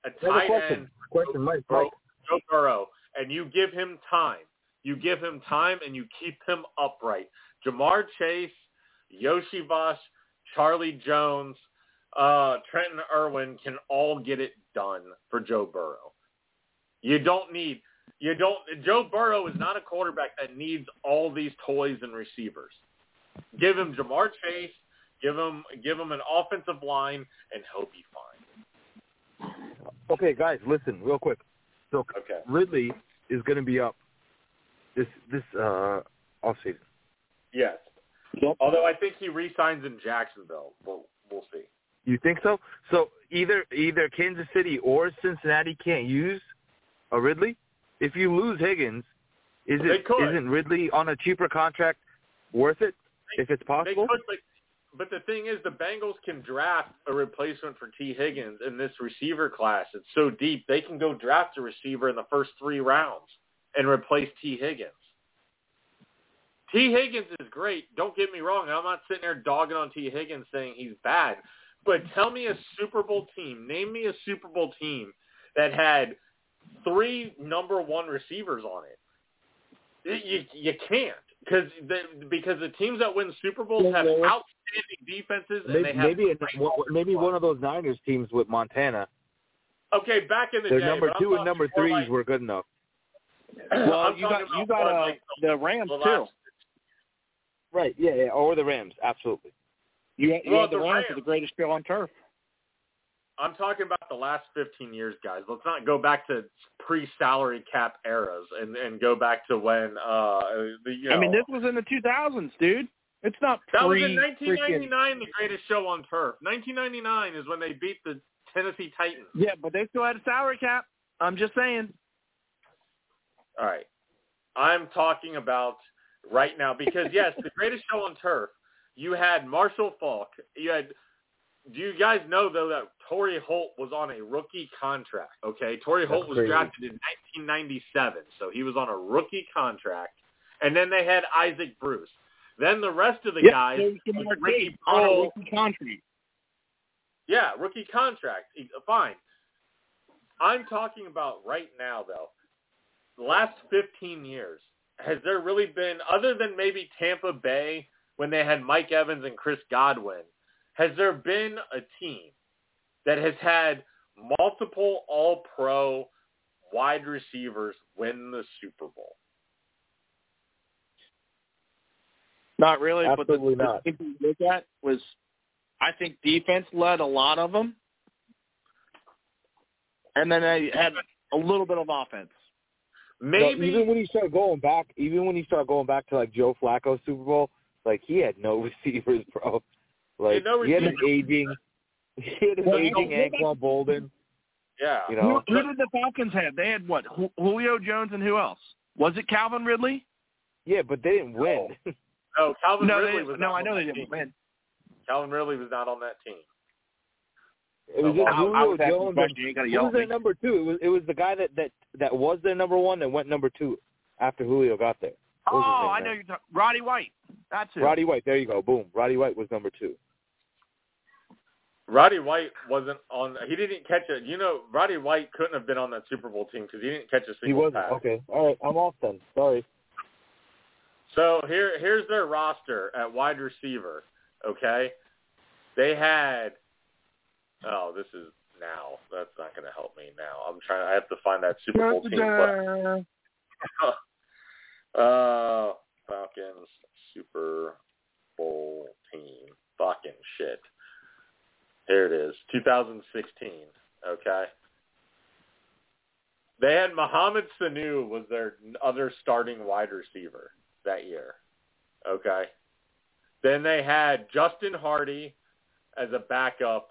a tight question. end, Question, Mike. Joe, Mike. Joe Burrow, and you give him time. You give him time, and you keep him upright. Ja'Marr Chase, Iosivas, Charlie Jones, uh, Trenton Irwin can all get it done for Joe Burrow. You don't need you don't Joe Burrow is not a quarterback that needs all these toys and receivers. Give him Ja'Marr Chase, give him give him an offensive line, and he'll be fine. Okay, guys, listen real quick. So Okay. Ridley is going to be up this this uh off season. Yes. Yep. Although I think he resigns in Jacksonville. We'll we'll see. You think so? So either either Kansas City or Cincinnati can't use a Ridley. If you lose Higgins, is They it could. isn't Ridley on a cheaper contract worth it if it's They possible? could, but, but the thing is, the Bengals can draft a replacement for Tee Higgins in this receiver class. It's so deep they can go draft a receiver in the first three rounds and replace Tee Higgins. Tee Higgins is great. Don't get me wrong. I'm not sitting there dogging on Tee Higgins saying he's bad. But tell me a Super Bowl team. Name me a Super Bowl team that had three number one receivers on it. You you can't because the because the teams that win Super Bowls have outstanding defenses and Maybe they have maybe, one- maybe one of those Niners teams with Montana. Okay, back in the Their day, number two and number threes like- were good enough. Well, I'm you got you got uh, like the Rams the too. Right. Yeah. yeah. Or the Rams. Absolutely. You, you Well, had the the Rams Rams. are the greatest show on turf. I'm talking about the last 15 years, guys. Let's not go back to pre-salary cap eras and and go back to when uh the you know I mean, this was in the 2000s, dude. It's not that was in 1999, the greatest show on turf. 1999 is when they beat the Tennessee Titans. Yeah, but they still had a salary cap. I'm just saying. All right. I'm talking about right now because yes, the greatest show on turf. You had Marshall Faulk. You had. Do you guys know though that Torry Holt was on a rookie contract? Okay, Torry Holt was crazy. drafted in 1997, so he was on a rookie contract. And then they had Isaac Bruce. Then the rest of the Yeah, guys, Ricky rookie contract. yeah, rookie contract. Fine. I'm talking about right now, though. The last 15 years, has there really been, other than maybe Tampa Bay when they had Mike Evans and Chris Godwin, has there been a team that has had multiple all-pro wide receivers win the Super Bowl? Not really, Absolutely but the, not. the thing to look at was, I think defense led a lot of them, and then they had a little bit of offense. Maybe. No, even when you start going back, even when you start going back to like Joe Flacco's Super Bowl, like he had no receivers, bro. Like no he had an receivers. aging, he had an Well, aging you know, Anquan Boldin. yeah. You know, who, who did the Falcons have? They had what? Julio Jones and who else? Was it Calvin Ridley? yeah, but they didn't win. No, Calvin no, Ridley was no, not I know they didn't win. Calvin Ridley was not on that team. It was just I, I Julio was Jones. question. And, You ain't got to who was their me. number two? It was it was the guy that that that was their number one and went number two after Julio got there. What Oh, I know you're talking. Roddy White. That's it. Roddy White. There you go. Boom. Roddy White was number two. Roddy White wasn't on. He didn't catch it. You know, Roddy White couldn't have been on that Super Bowl team because he didn't catch a He single wasn't. pass. Okay. All right. I'm off then. Sorry. So here, here's their roster at wide receiver. Okay, they had. Oh, this is now. That's not going to help me now. I'm trying. I have to find that Super Bowl team. But, uh, Falcons Super Bowl team. Fucking shit. Here it is. 2016. Okay. They had Mohamed Sanu was their other starting wide receiver that year. Okay. Then they had Justin Hardy as a backup,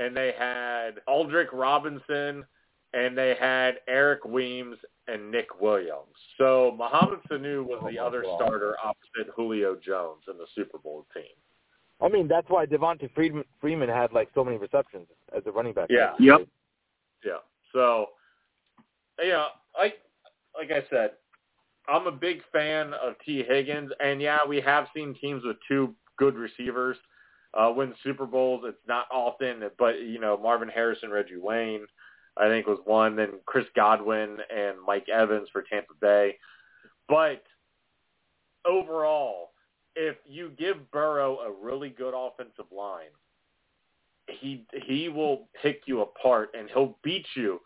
and they had Aldrick Robinson, and they had Eric Weems and Nick Williams. So Mohamed Sanu was the Oh, my other God. starter opposite Julio Jones in the Super Bowl team. I mean, that's why Devonta Freeman, Freeman had like so many receptions as a running back. Yeah. Yep. Yeah. So, yeah, I like I said, I'm a big fan of Tee Higgins, and yeah, we have seen teams with two good receivers uh, win Super Bowls. It's not often, but you know, Marvin Harrison, Reggie Wayne, I think was one. Then Chris Godwin and Mike Evans for Tampa Bay. But overall, if you give Burrow a really good offensive line, he he will pick you apart and he'll beat you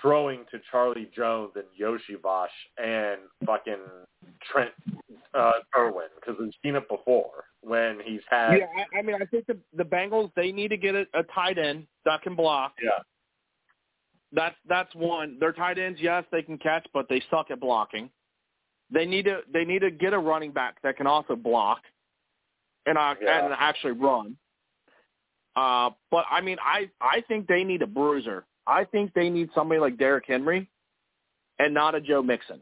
throwing to Charlie Jones and Iosivas and fucking Trent uh, Irwin because we've seen it before when he's had Yeah, I, I mean, I think the the Bengals they need to get a, a tight end that can block. yeah That's that's one. Their tight ends, yes, they can catch, but they suck at blocking. They need to they need to get a running back that can also block and uh, Yeah. and actually run. Uh, but I mean, I I think they need a bruiser. I think they need somebody like Derrick Henry, and not a Joe Mixon.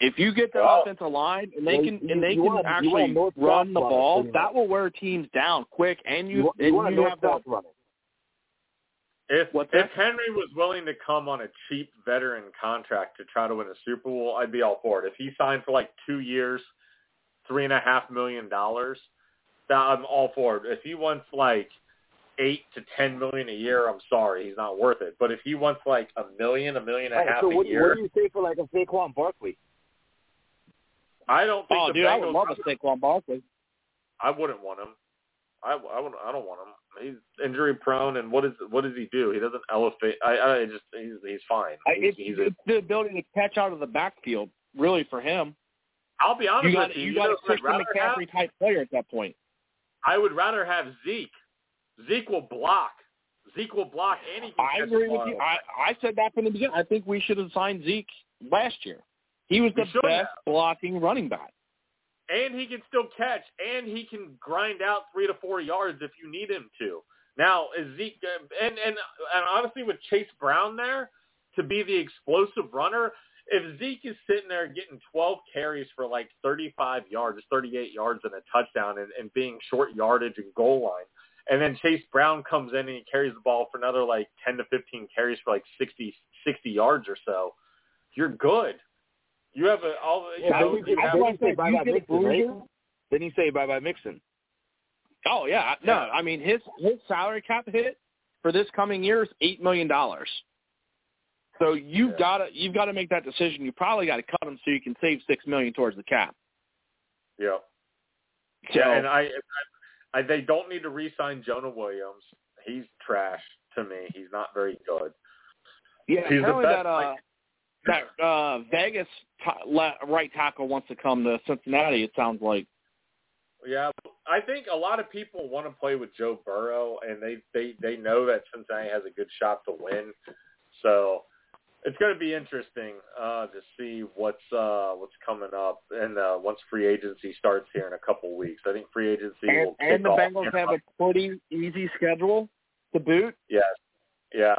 If you get their Well, offensive line and they well, can you- and they can want- actually run the ball, pretty that will wear teams down quick. And you, You, want- and you want you have that south runner. if What's if that? Henry was willing to come on a cheap veteran contract to try to win a Super Bowl, I'd be all for it. If he signed for like two years three and a half million dollars, that I'm all for it. If he wants like eight to ten million a year, I'm sorry, he's not worth it. But if he wants like a million, a million and a Hey, half so a what, year, what do you say for like a Saquon Barkley? I don't think Oh, the dude, I would Bengals. love a Saquon Barkley. I wouldn't want him. I, I, wouldn't, I don't want him. He's injury prone, and what is what does he do? He doesn't elevate. I, I just he's he's fine. He's, it's, he's a, the ability to catch out of the backfield, really, for him. I'll be honest You got with you. you you got a Christian rather have? McCaffrey type player at that point. I would rather have Zeke. Zeke will block. Zeke will block, and he can I agree with you. I, I said that from the beginning. I think we should have signed Zeke last year. He was the should best have. blocking running back. and he can still catch, and he can grind out three to four yards if you need him to. Now, is Zeke uh, and and and honestly, with Chase Brown there to be the explosive runner, if Zeke is sitting there getting 12 carries for like 35 yards, 38 yards and a touchdown, and, and being short yardage and goal line, and then Chase Brown comes in and he carries the ball for another like 10 to 15 carries for like 60 60 yards or so, you're good. You have a all. Yeah, you but know, we you did- have- I Didn't he say bye bye get Mixon, right? Didn't he say bye bye Mixon? Oh yeah, no. I mean his his salary cap hit for this coming year is eight million dollars. So you've Yeah. gotta you've got to make that decision. You probably got to cut him so you can save six million towards the cap. yeah. So Yeah, and I, I, I, they don't need to re-sign Jonah Williams. He's trash to me. He's not very good. yeah, he's the best, that uh that uh Vegas ta- le- right tackle wants to come to Cincinnati. It sounds like. Yeah, I think a lot of people want to play with Joe Burrow, and they they they know that Cincinnati has a good shot to win. So it's going to be interesting uh, to see what's uh, what's coming up, and uh, once free agency starts here in a couple weeks. I think free agency And, will kick and the off. Bengals have a pretty easy schedule to boot. yes, yeah,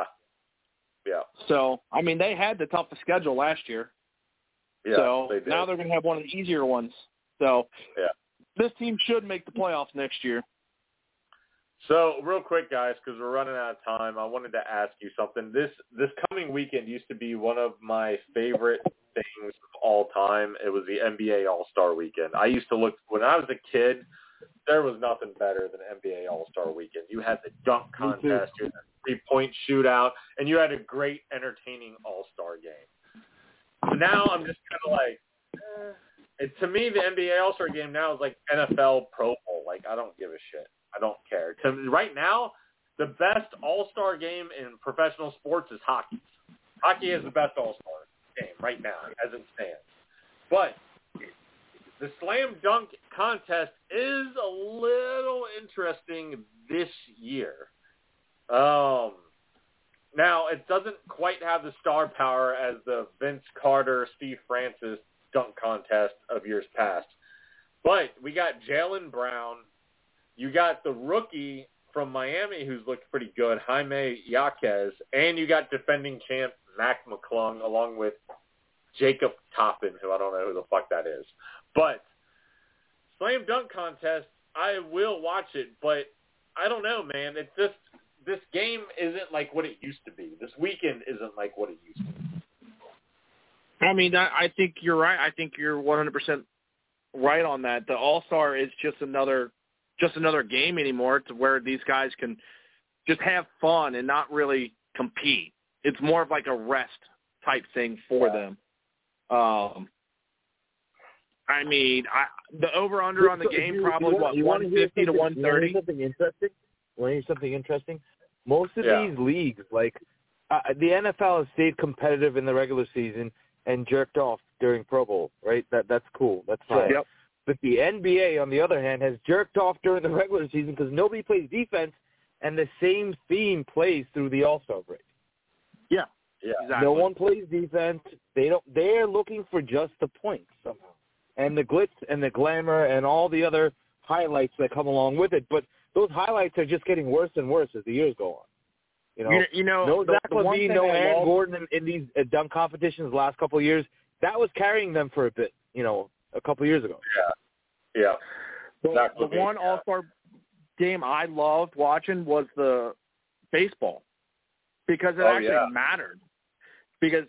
yeah, So I mean, they had the toughest schedule last year. yeah. so they did. now they're going to have one of the easier ones. So Yeah. this team should make the playoffs next year. So real quick, guys, because we're running out of time, I wanted to ask you something. This this coming weekend used to be one of my favorite things of all time. It was the NBA All Star Weekend. I used to look when I was a kid. There was nothing better than NBA All Star Weekend. You had the dunk contest, you had the three point shootout, and you had a great, entertaining All Star game. So now I'm just kind of like, eh. And to me, the NBA All Star Game now is like NFL Pro Bowl. Like I don't give a shit. I don't care. To, right now, the best All Star game in professional sports is hockey. Hockey is the best All Star game right now, as it stands. But the slam dunk contest is a little interesting this year. Um, now it doesn't quite have the star power as the Vince Carter, Steve Francis dunk contest of years past. But we got Jaylen Brown. You got the rookie from Miami who's looked pretty good, Jaime Jaquez, and you got defending champ Mac McClung along with Jacob Toppin, who I don't know who the fuck that is. But slam dunk contest, I will watch it, but I don't know, man. It's just this game isn't like what it used to be. This weekend isn't like what it used to be. I mean, I, I think you're right. I think you're 100% right on that. The All Star is just another just another game anymore to where these guys can just have fun and not really compete. It's more of like a rest type thing for Yeah. them. Um, I mean, I, the over under on the So, game you- probably you what want- you 150 to something- you wanna hear 130. Something interesting. Want to hear something interesting? Most of Yeah. these leagues, like uh, the NFL, has stayed competitive in the regular season and jerked off during Pro Bowl. Right? That that's cool. That's fine. Yep. But the NBA, on the other hand, has jerked off during the regular season because nobody plays defense, and the same theme plays through the All Star break. Yeah. Exactly. No one plays defense. They don't. They're looking for just the points somehow, and the glitz and the glamour and all the other highlights that come along with it. But those highlights are just getting worse and worse as the years go on. You know, You, you know, no the, Zach the one LaVine, thing no I Aaron love- Gordon in, in these uh, dunk competitions the last couple of years. That was carrying them for a bit. You know, a couple of years ago. Yeah. The, Zach the LaVine, one yeah. All Star game I loved watching was the baseball because it Oh, actually yeah. mattered. Because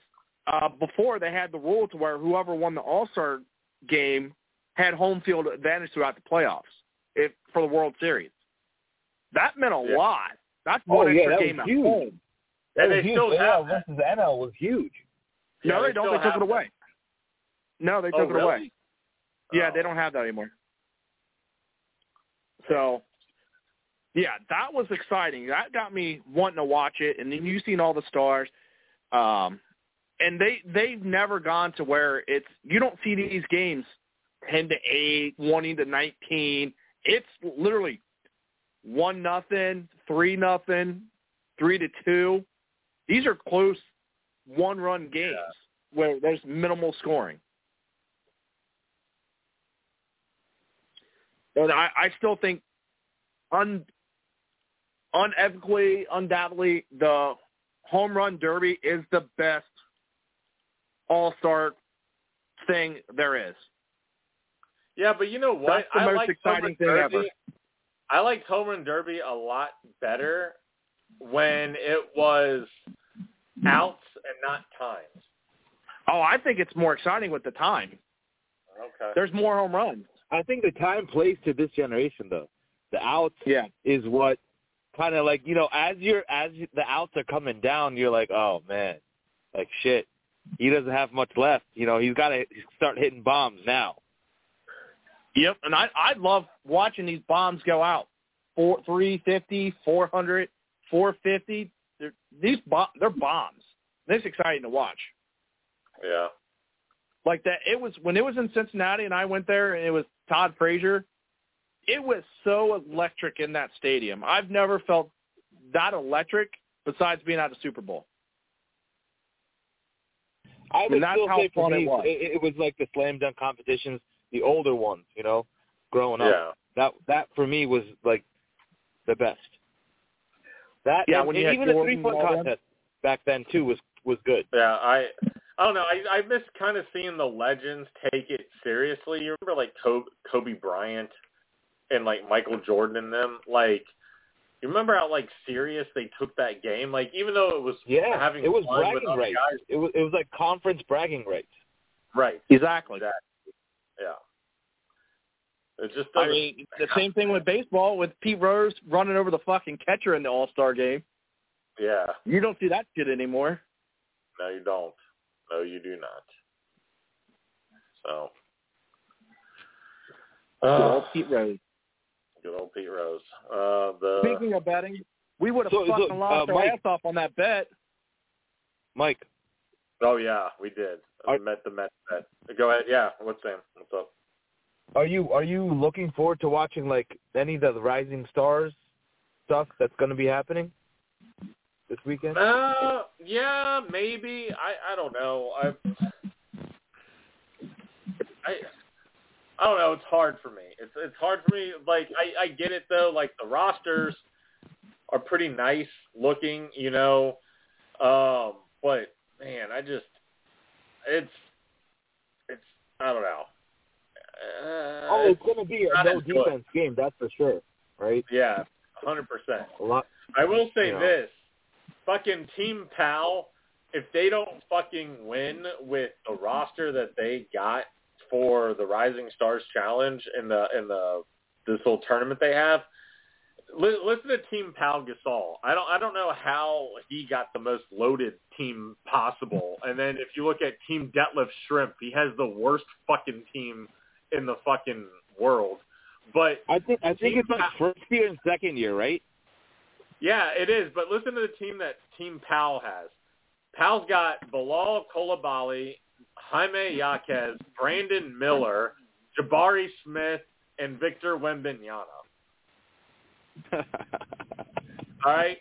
uh, before they had the rule to where whoever won the All Star game had home field advantage throughout the playoffs if for the World Series. That meant a Yeah. lot. That's Oh, one yeah, extra that game was at huge. home. That And was they huge. still AL have that. versus NL was huge. Yeah, no, they they, don't. They took it away. No, they Oh, took it really? away. Yeah, Oh. they don't have that anymore. So, yeah, that was exciting. That got me wanting to watch it. And then you've seen all the stars, um, and they they've never gone to where it's you don't see these games ten to eight, twenty to nineteen. It's literally one nothing, three nothing, three to two. These are close one run games Yeah. where there's minimal scoring. And I, I still think un, unethically, undoubtedly, the home run derby is the best all-star thing there is. Yeah, but you know what? That's the I most liked exciting Home thing Run ever. I liked Home Run Derby a lot better when it was outs and not times. Oh, I think it's more exciting with the time. Okay. There's more home runs. I think the time plays to this generation though. The outs Yeah. is what kind of like you know as you're as the outs are coming down, you're like, oh man, like shit. He doesn't have much left. You know, he's got to start hitting bombs now. Yep, and I I love watching these bombs go out. Four, three fifty, four hundred, four fifty. They're, these bo- they're bombs. It's exciting to watch. Yeah. Like that, it was when it was in Cincinnati, and I went there, and it was Todd Frazier. It was so electric in that stadium. I've never felt that electric besides being at a Super Bowl. I would still how say for fun it me, was. It, it was like the slam dunk competitions, the older ones. You know, growing up. Yeah. That that for me was like the best. That Yeah, and, when you and had even the three point and all them. contest back then too was was good. Yeah, I I don't know. I I miss kind of seeing the legends take it seriously. You remember like Kobe, Kobe Bryant and like Michael Jordan and them. Like, you remember how like serious they took that game? Like, even though it was Yeah, having it was fun with bragging other rights. guys, It was it was like conference bragging rights. right? Exactly. Exactly. Yeah. It just I mean, the same thing with baseball with Pete Rose running over the fucking catcher in the All Star game. yeah. You don't see that shit anymore. No, you don't. No, you do not. So. Good Uh, Pete Rose. Good old Pete Rose. Uh, the Speaking of betting, we would have So- so, fucking lost uh, our Mike- ass off on that bet. Mike, oh yeah, we did. Are- We met the Met. Bet. Go ahead. Yeah. What's Sam? What's up? are you are you looking forward to watching like any of the Rising Stars stuff that's going to be happening this weekend? Uh, yeah, maybe. I I don't know. I I I don't know. It's hard for me. It's it's hard for me. Like I I get it though. Like the rosters are pretty nice looking, you know. Um, but man, I just it's it's I don't know. Uh, oh, it's going to be a no as good. defense game, that's for sure, right? yeah, hundred percent. A lot. I will say Yeah. this. Fucking Team Pau, if they don't fucking win with the roster that they got for the Rising Stars Challenge in the in the this little tournament they have, li- listen to Team Pau Gasol. I don't I don't know how he got the most loaded team possible. And then if you look at Team Detlef Schrempf, he has the worst fucking team in the fucking world. But I think I think it's like first year and second year, right? Yeah, it is. But listen to the team that Team Pau has. Pau's got Bilal Coulibaly, Jaime Jaquez, Brandon Miller, Jabari Smith, and Victor Wembanyama. All right.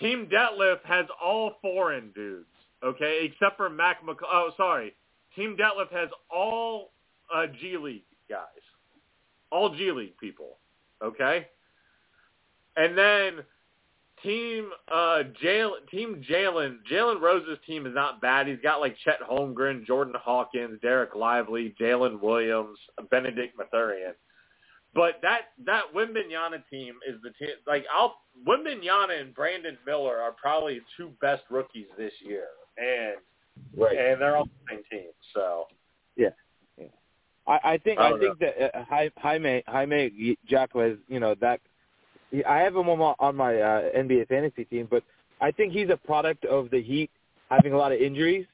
Team Detlef has all foreign dudes. Okay, except for Mac. Mc- oh, sorry. Team Detlef has all uh, G League guys, all G League people. Okay. And then team uh Jalen team Jalen Jalen Rose's team is not bad. He's got like Chet Holmgren, Jordan Hawkins, Dereck Lively, Jalen Williams, Bennedict Mathurin. But that that Wembanyama team is the team. Like I'll Wembanyama and Brandon Miller are probably two best rookies this year, and right. and they're on the same team. So yeah, yeah. I, I think I I, think that uh, Jaime Jaime Jaquez, you know that I have him on my, on my uh, NBA fantasy team, but I think he's a product of the Heat having a lot of injuries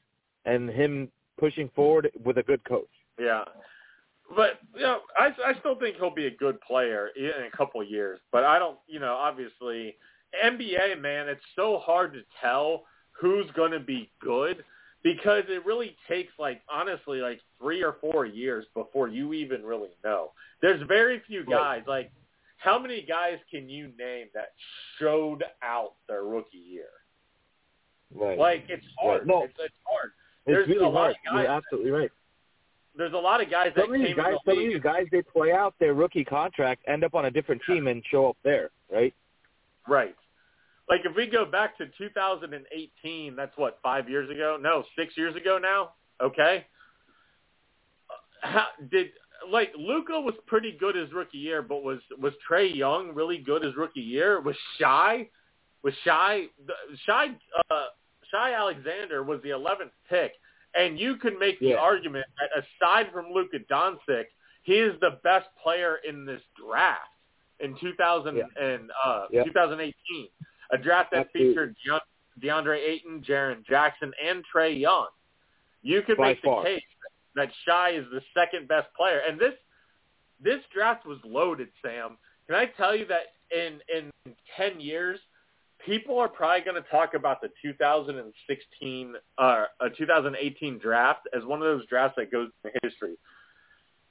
and him pushing forward with a good coach. Yeah. But you know, I I still think he'll be a good player in a couple of years. But I don't, you know, obviously NBA man, it's so hard to tell who's going to be good because it really takes like honestly like 3 or 4 years before you even really know. There's very few guys like how many guys can you name that showed out their rookie year? Right. Like it's hard. Right. No. It's, it's hard. it's there's really a lot hard. of guys- You're absolutely right. There's a lot of guys that Some of these came guys, in some of these guys, they play out their rookie contract, end up on a different team, and show up there. Right. Right. Like if we go back to 2018, that's what five years ago? No, six years ago now. Okay. Uh, how, did like Luka was pretty good his rookie year, but was was Trae Young really good his rookie year? Was Shy was Shy Shy uh, Shy Alexander was the 11th pick, and you could make the Yeah. argument that aside from Luka Doncic, he is the best player in this draft in 2000 Yeah. and uh, Yeah. 2018, a draft that Absolutely. featured DeAndre Ayton, Jaren Jackson, and Trae Young. You could By make far. the case that Shy is the second best player, and this this draft was loaded. Sam, can I tell you that in in 10 years, people are probably going to talk about the 2016 uh, uh 2018 draft as one of those drafts that goes in history.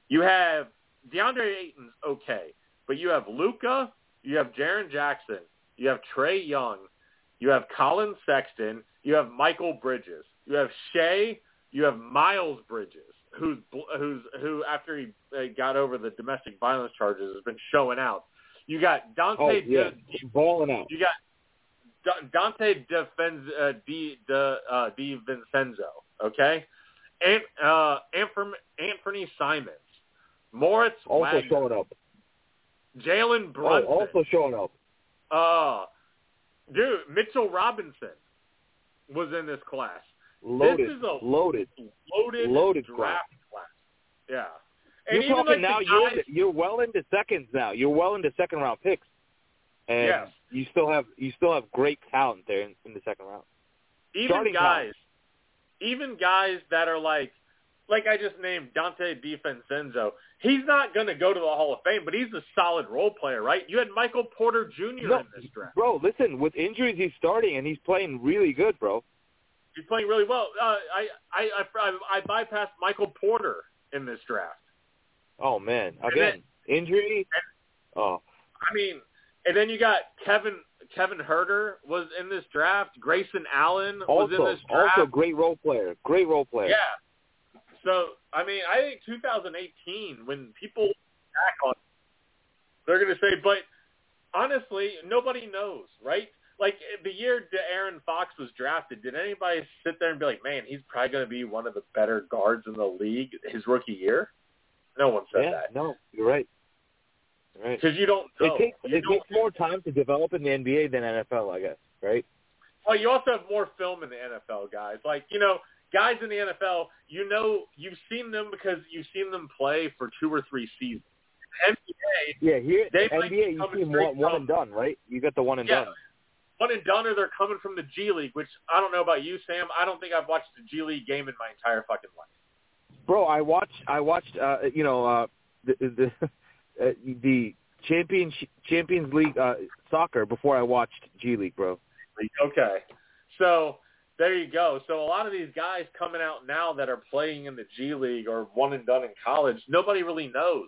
You have DeAndre Ayton's okay, but you have Luka, you have Jaren Jackson, you have Trae Young, you have Collin Sexton, you have Mikal Bridges, you have Shea, you have Miles Bridges, who's who's who after he uh, got over the domestic violence charges has been showing out. You got Donte. Oh yeah, Di- balling out. you got Donte DeFenz, uh, Di, De, uh, Di Vincenzo, okay? And uh, Anthony, Anthony Simons, Moritz Also Wagner, showing up. Jalen Oh, Brunson, also showing up. uh, dude, Mitchell Robinson was in this class. Loaded. loaded. Loaded, Loaded draft class. Yeah. And You're talking like now. the You're you're well into seconds now. You're well into second round picks, and Yes. you still have you still have great talent there in, in the second round. even starting guys, even guys that are like, like I just named Donte DiVincenzo. He's not going to go to the Hall of Fame, but he's a solid role player, right? You had Michael Porter Jr. No, in this draft. bro, listen. With injuries, he's starting and he's playing really good, bro. He's playing really well. Uh, I, I, I, I bypassed Michael Porter in this draft. Oh man, And again, injury. Oh, I mean, and then you got Kevin Kevin Huerter was in this draft. Grayson Allen was in this draft. also great role player. Great role player. Yeah. So I mean, I think 2018, when people back on, they're going to say, but honestly, nobody knows, right? Like the year Aaron Fox was drafted, did anybody sit there and be like, "Man, he's probably going to be one of the better guards in the league his rookie year"? No one said Yeah, that no, you're right. You're right. because you don't know. It takes You it takes more time to develop in the NBA than NFL, I guess. Right? Well, you also have more film in the NFL, guys. Like, you know, guys in the NFL, you know, you've seen them because you've seen them play for two or three seasons. NBA, Yeah, here They NBA, you see one, one and done, right? You got the one and yeah, done. One and done, or they're coming from the G League, which I don't know about you, Sam. I don't think I've watched a G League game in my entire fucking life. Bro, I watched I watched uh you know uh the the uh, the Champions Champions League uh soccer before I watched G League, bro. Okay, so there you go. So a lot of these guys coming out now that are playing in the G League or one and done in college, nobody really knows.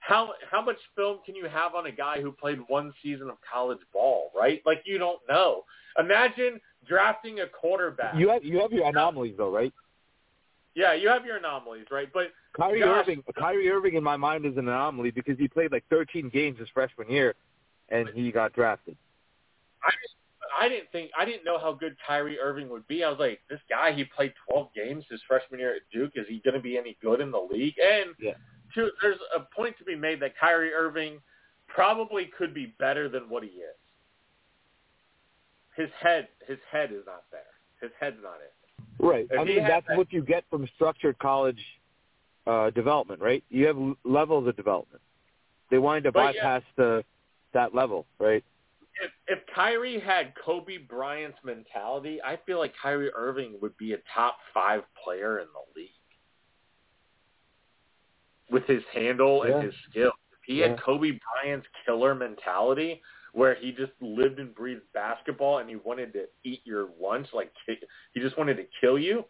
How how much film can you have on a guy who played one season of college ball, right? Like you don't know. Imagine drafting a quarterback. You have you have your anomalies though, right? yeah, you have your anomalies, right? But Kyrie Josh- Irving Kyrie Irving in my mind is an anomaly because he played like 13 games his freshman year and he got drafted. I just I didn't think I didn't know how good Kyrie Irving would be. I was like, this guy he played 12 games his freshman year at Duke. Is he going to be any good in the league? And Yeah. To, there's a point to be made that Kyrie Irving probably could be better than what he is. His head his head is not there. His head's not in. Right. If I mean that's that- what you get from structured college uh, development, right? You have levels of development. They wanted to But, yeah. bypass the that level, right? if if Kyrie had Kobe Bryant's mentality, I feel like Kyrie Irving would be a top five player in the league with his handle Yeah. and his skill. If he Yeah. had Kobe Bryant's killer mentality, where he just lived and breathed basketball and he wanted to eat your lunch, like he just wanted to kill you,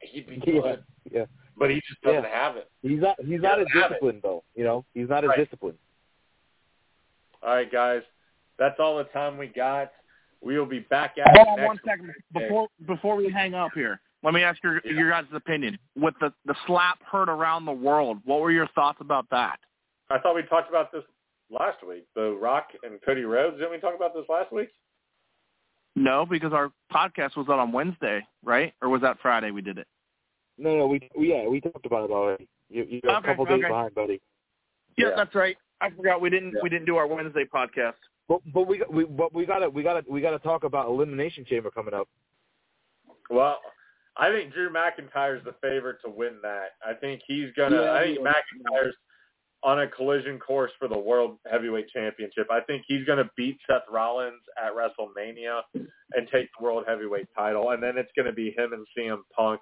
he'd be Yeah, good. yeah. But he just doesn't Yeah. have it. He's not he's not as doesn't it. disciplined though. You know, he's not as Right. disciplined. All right, guys, that's all the time we got. We will be back at Hold it on next one second before before we hang up here. Let me ask your Yeah. your guys' opinion. With the the slap heard around the world, what were your thoughts about that? I thought we talked about this last week. The Rock and Cody Rhodes. Didn't we talk about this last week? No, because our podcast was out on Wednesday, right? Or was that Friday we did it? No, no, we, we yeah, we talked about it already. You, you're a Okay, couple days behind, buddy. Yeah, Yeah. that's right. I forgot we didn't Yeah. we didn't do our Wednesday podcast. But but we we but we gotta we gotta we gotta talk about elimination chamber coming up. Well, I think Drew McIntyre's the favorite to win that. I think he's gonna. Yeah, I think. McIntyre's on a collision course for the World Heavyweight Championship. I think he's gonna beat Seth Rollins at WrestleMania and take the World Heavyweight title, and then it's gonna be him and CM Punk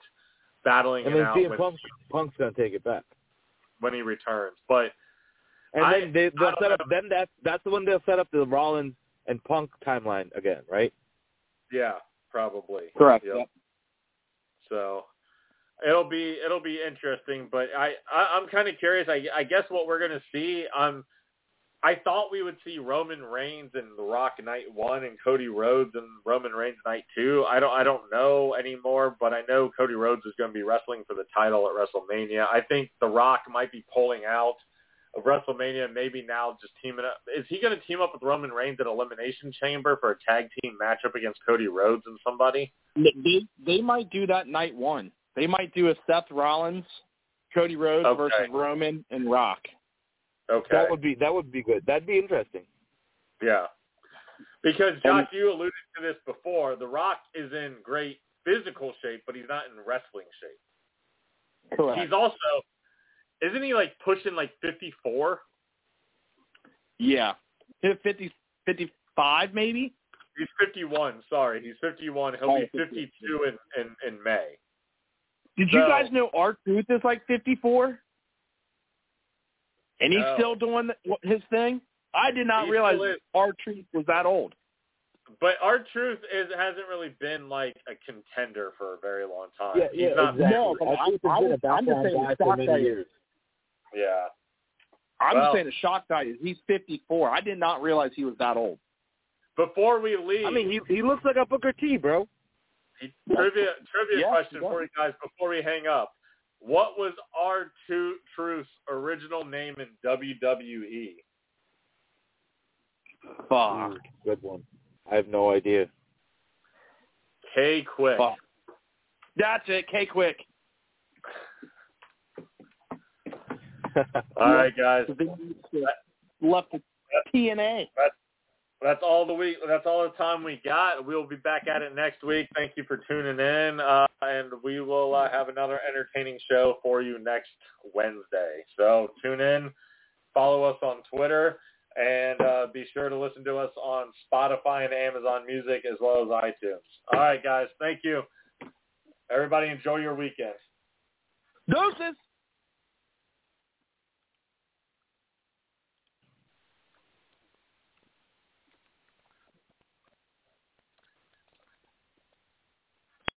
battling And it then out CM when, Punk Punk's gonna take it back. when he returns. But And I- then they, they'll set up know. then that's that's the one they'll set up the Rollins and Punk timeline again, right? yeah, probably Correct. Yep. So it'll be it'll be interesting, but I, I I'm kind of curious. I I guess what we're gonna see. Um, I thought we would see Roman Reigns and The Rock night one, and Cody Rhodes and Roman Reigns night two. I don't I don't know anymore, but I know Cody Rhodes is going to be wrestling for the title at WrestleMania. I think The Rock might be pulling out of WrestleMania, maybe now just teaming up. Is he going to team up with Roman Reigns at Elimination Chamber for a tag team matchup against Cody Rhodes and somebody? They they might do that night one. They might do a Seth Rollins, Cody Rhodes Okay. versus Roman and Rock. Okay. That would be that would be good. That'd be interesting. Yeah. Because Josh, you alluded to this before. The Rock is in great physical shape, but he's not in wrestling shape. Correct. He's also isn't he like pushing like fifty four? yeah. Hit 50, 55 maybe? He's fifty one, sorry. He's fifty one. He'll Oh, be fifty two in, in, in May. Did you guys know R Truth is like 54? And he's No. still doing his thing? I did not He realize still is. R Truth was that old. But R Truth is hasn't really been like a contender for a very long time. Yeah, he's yeah, not exactly. No, but I I- think he's I been a was- I'm just background saying guy the for shock many value. years. Yeah. I'm Well- just saying the shock value is he's 54. I did not realize he was that old. Before we leave I mean, he he looks like a Booker T, bro. trivia trivia Yeah, question for you guys before we hang up. What was our two Truth's original name in? WWE? Fuck. Good one. I have no idea. K-Kwik. Fuck. That's it. K-Kwik. All right, guys. Left the TNA. That's all the week. That's all the time we got. We'll be back at it next week. Thank you for tuning in, uh, and we will uh, have another entertaining show for you next Wednesday. So tune in, follow us on Twitter, and uh, be sure to listen to us on Spotify and Amazon Music as well as iTunes. All right, guys. Thank you. Everybody, enjoy your weekend. Doses.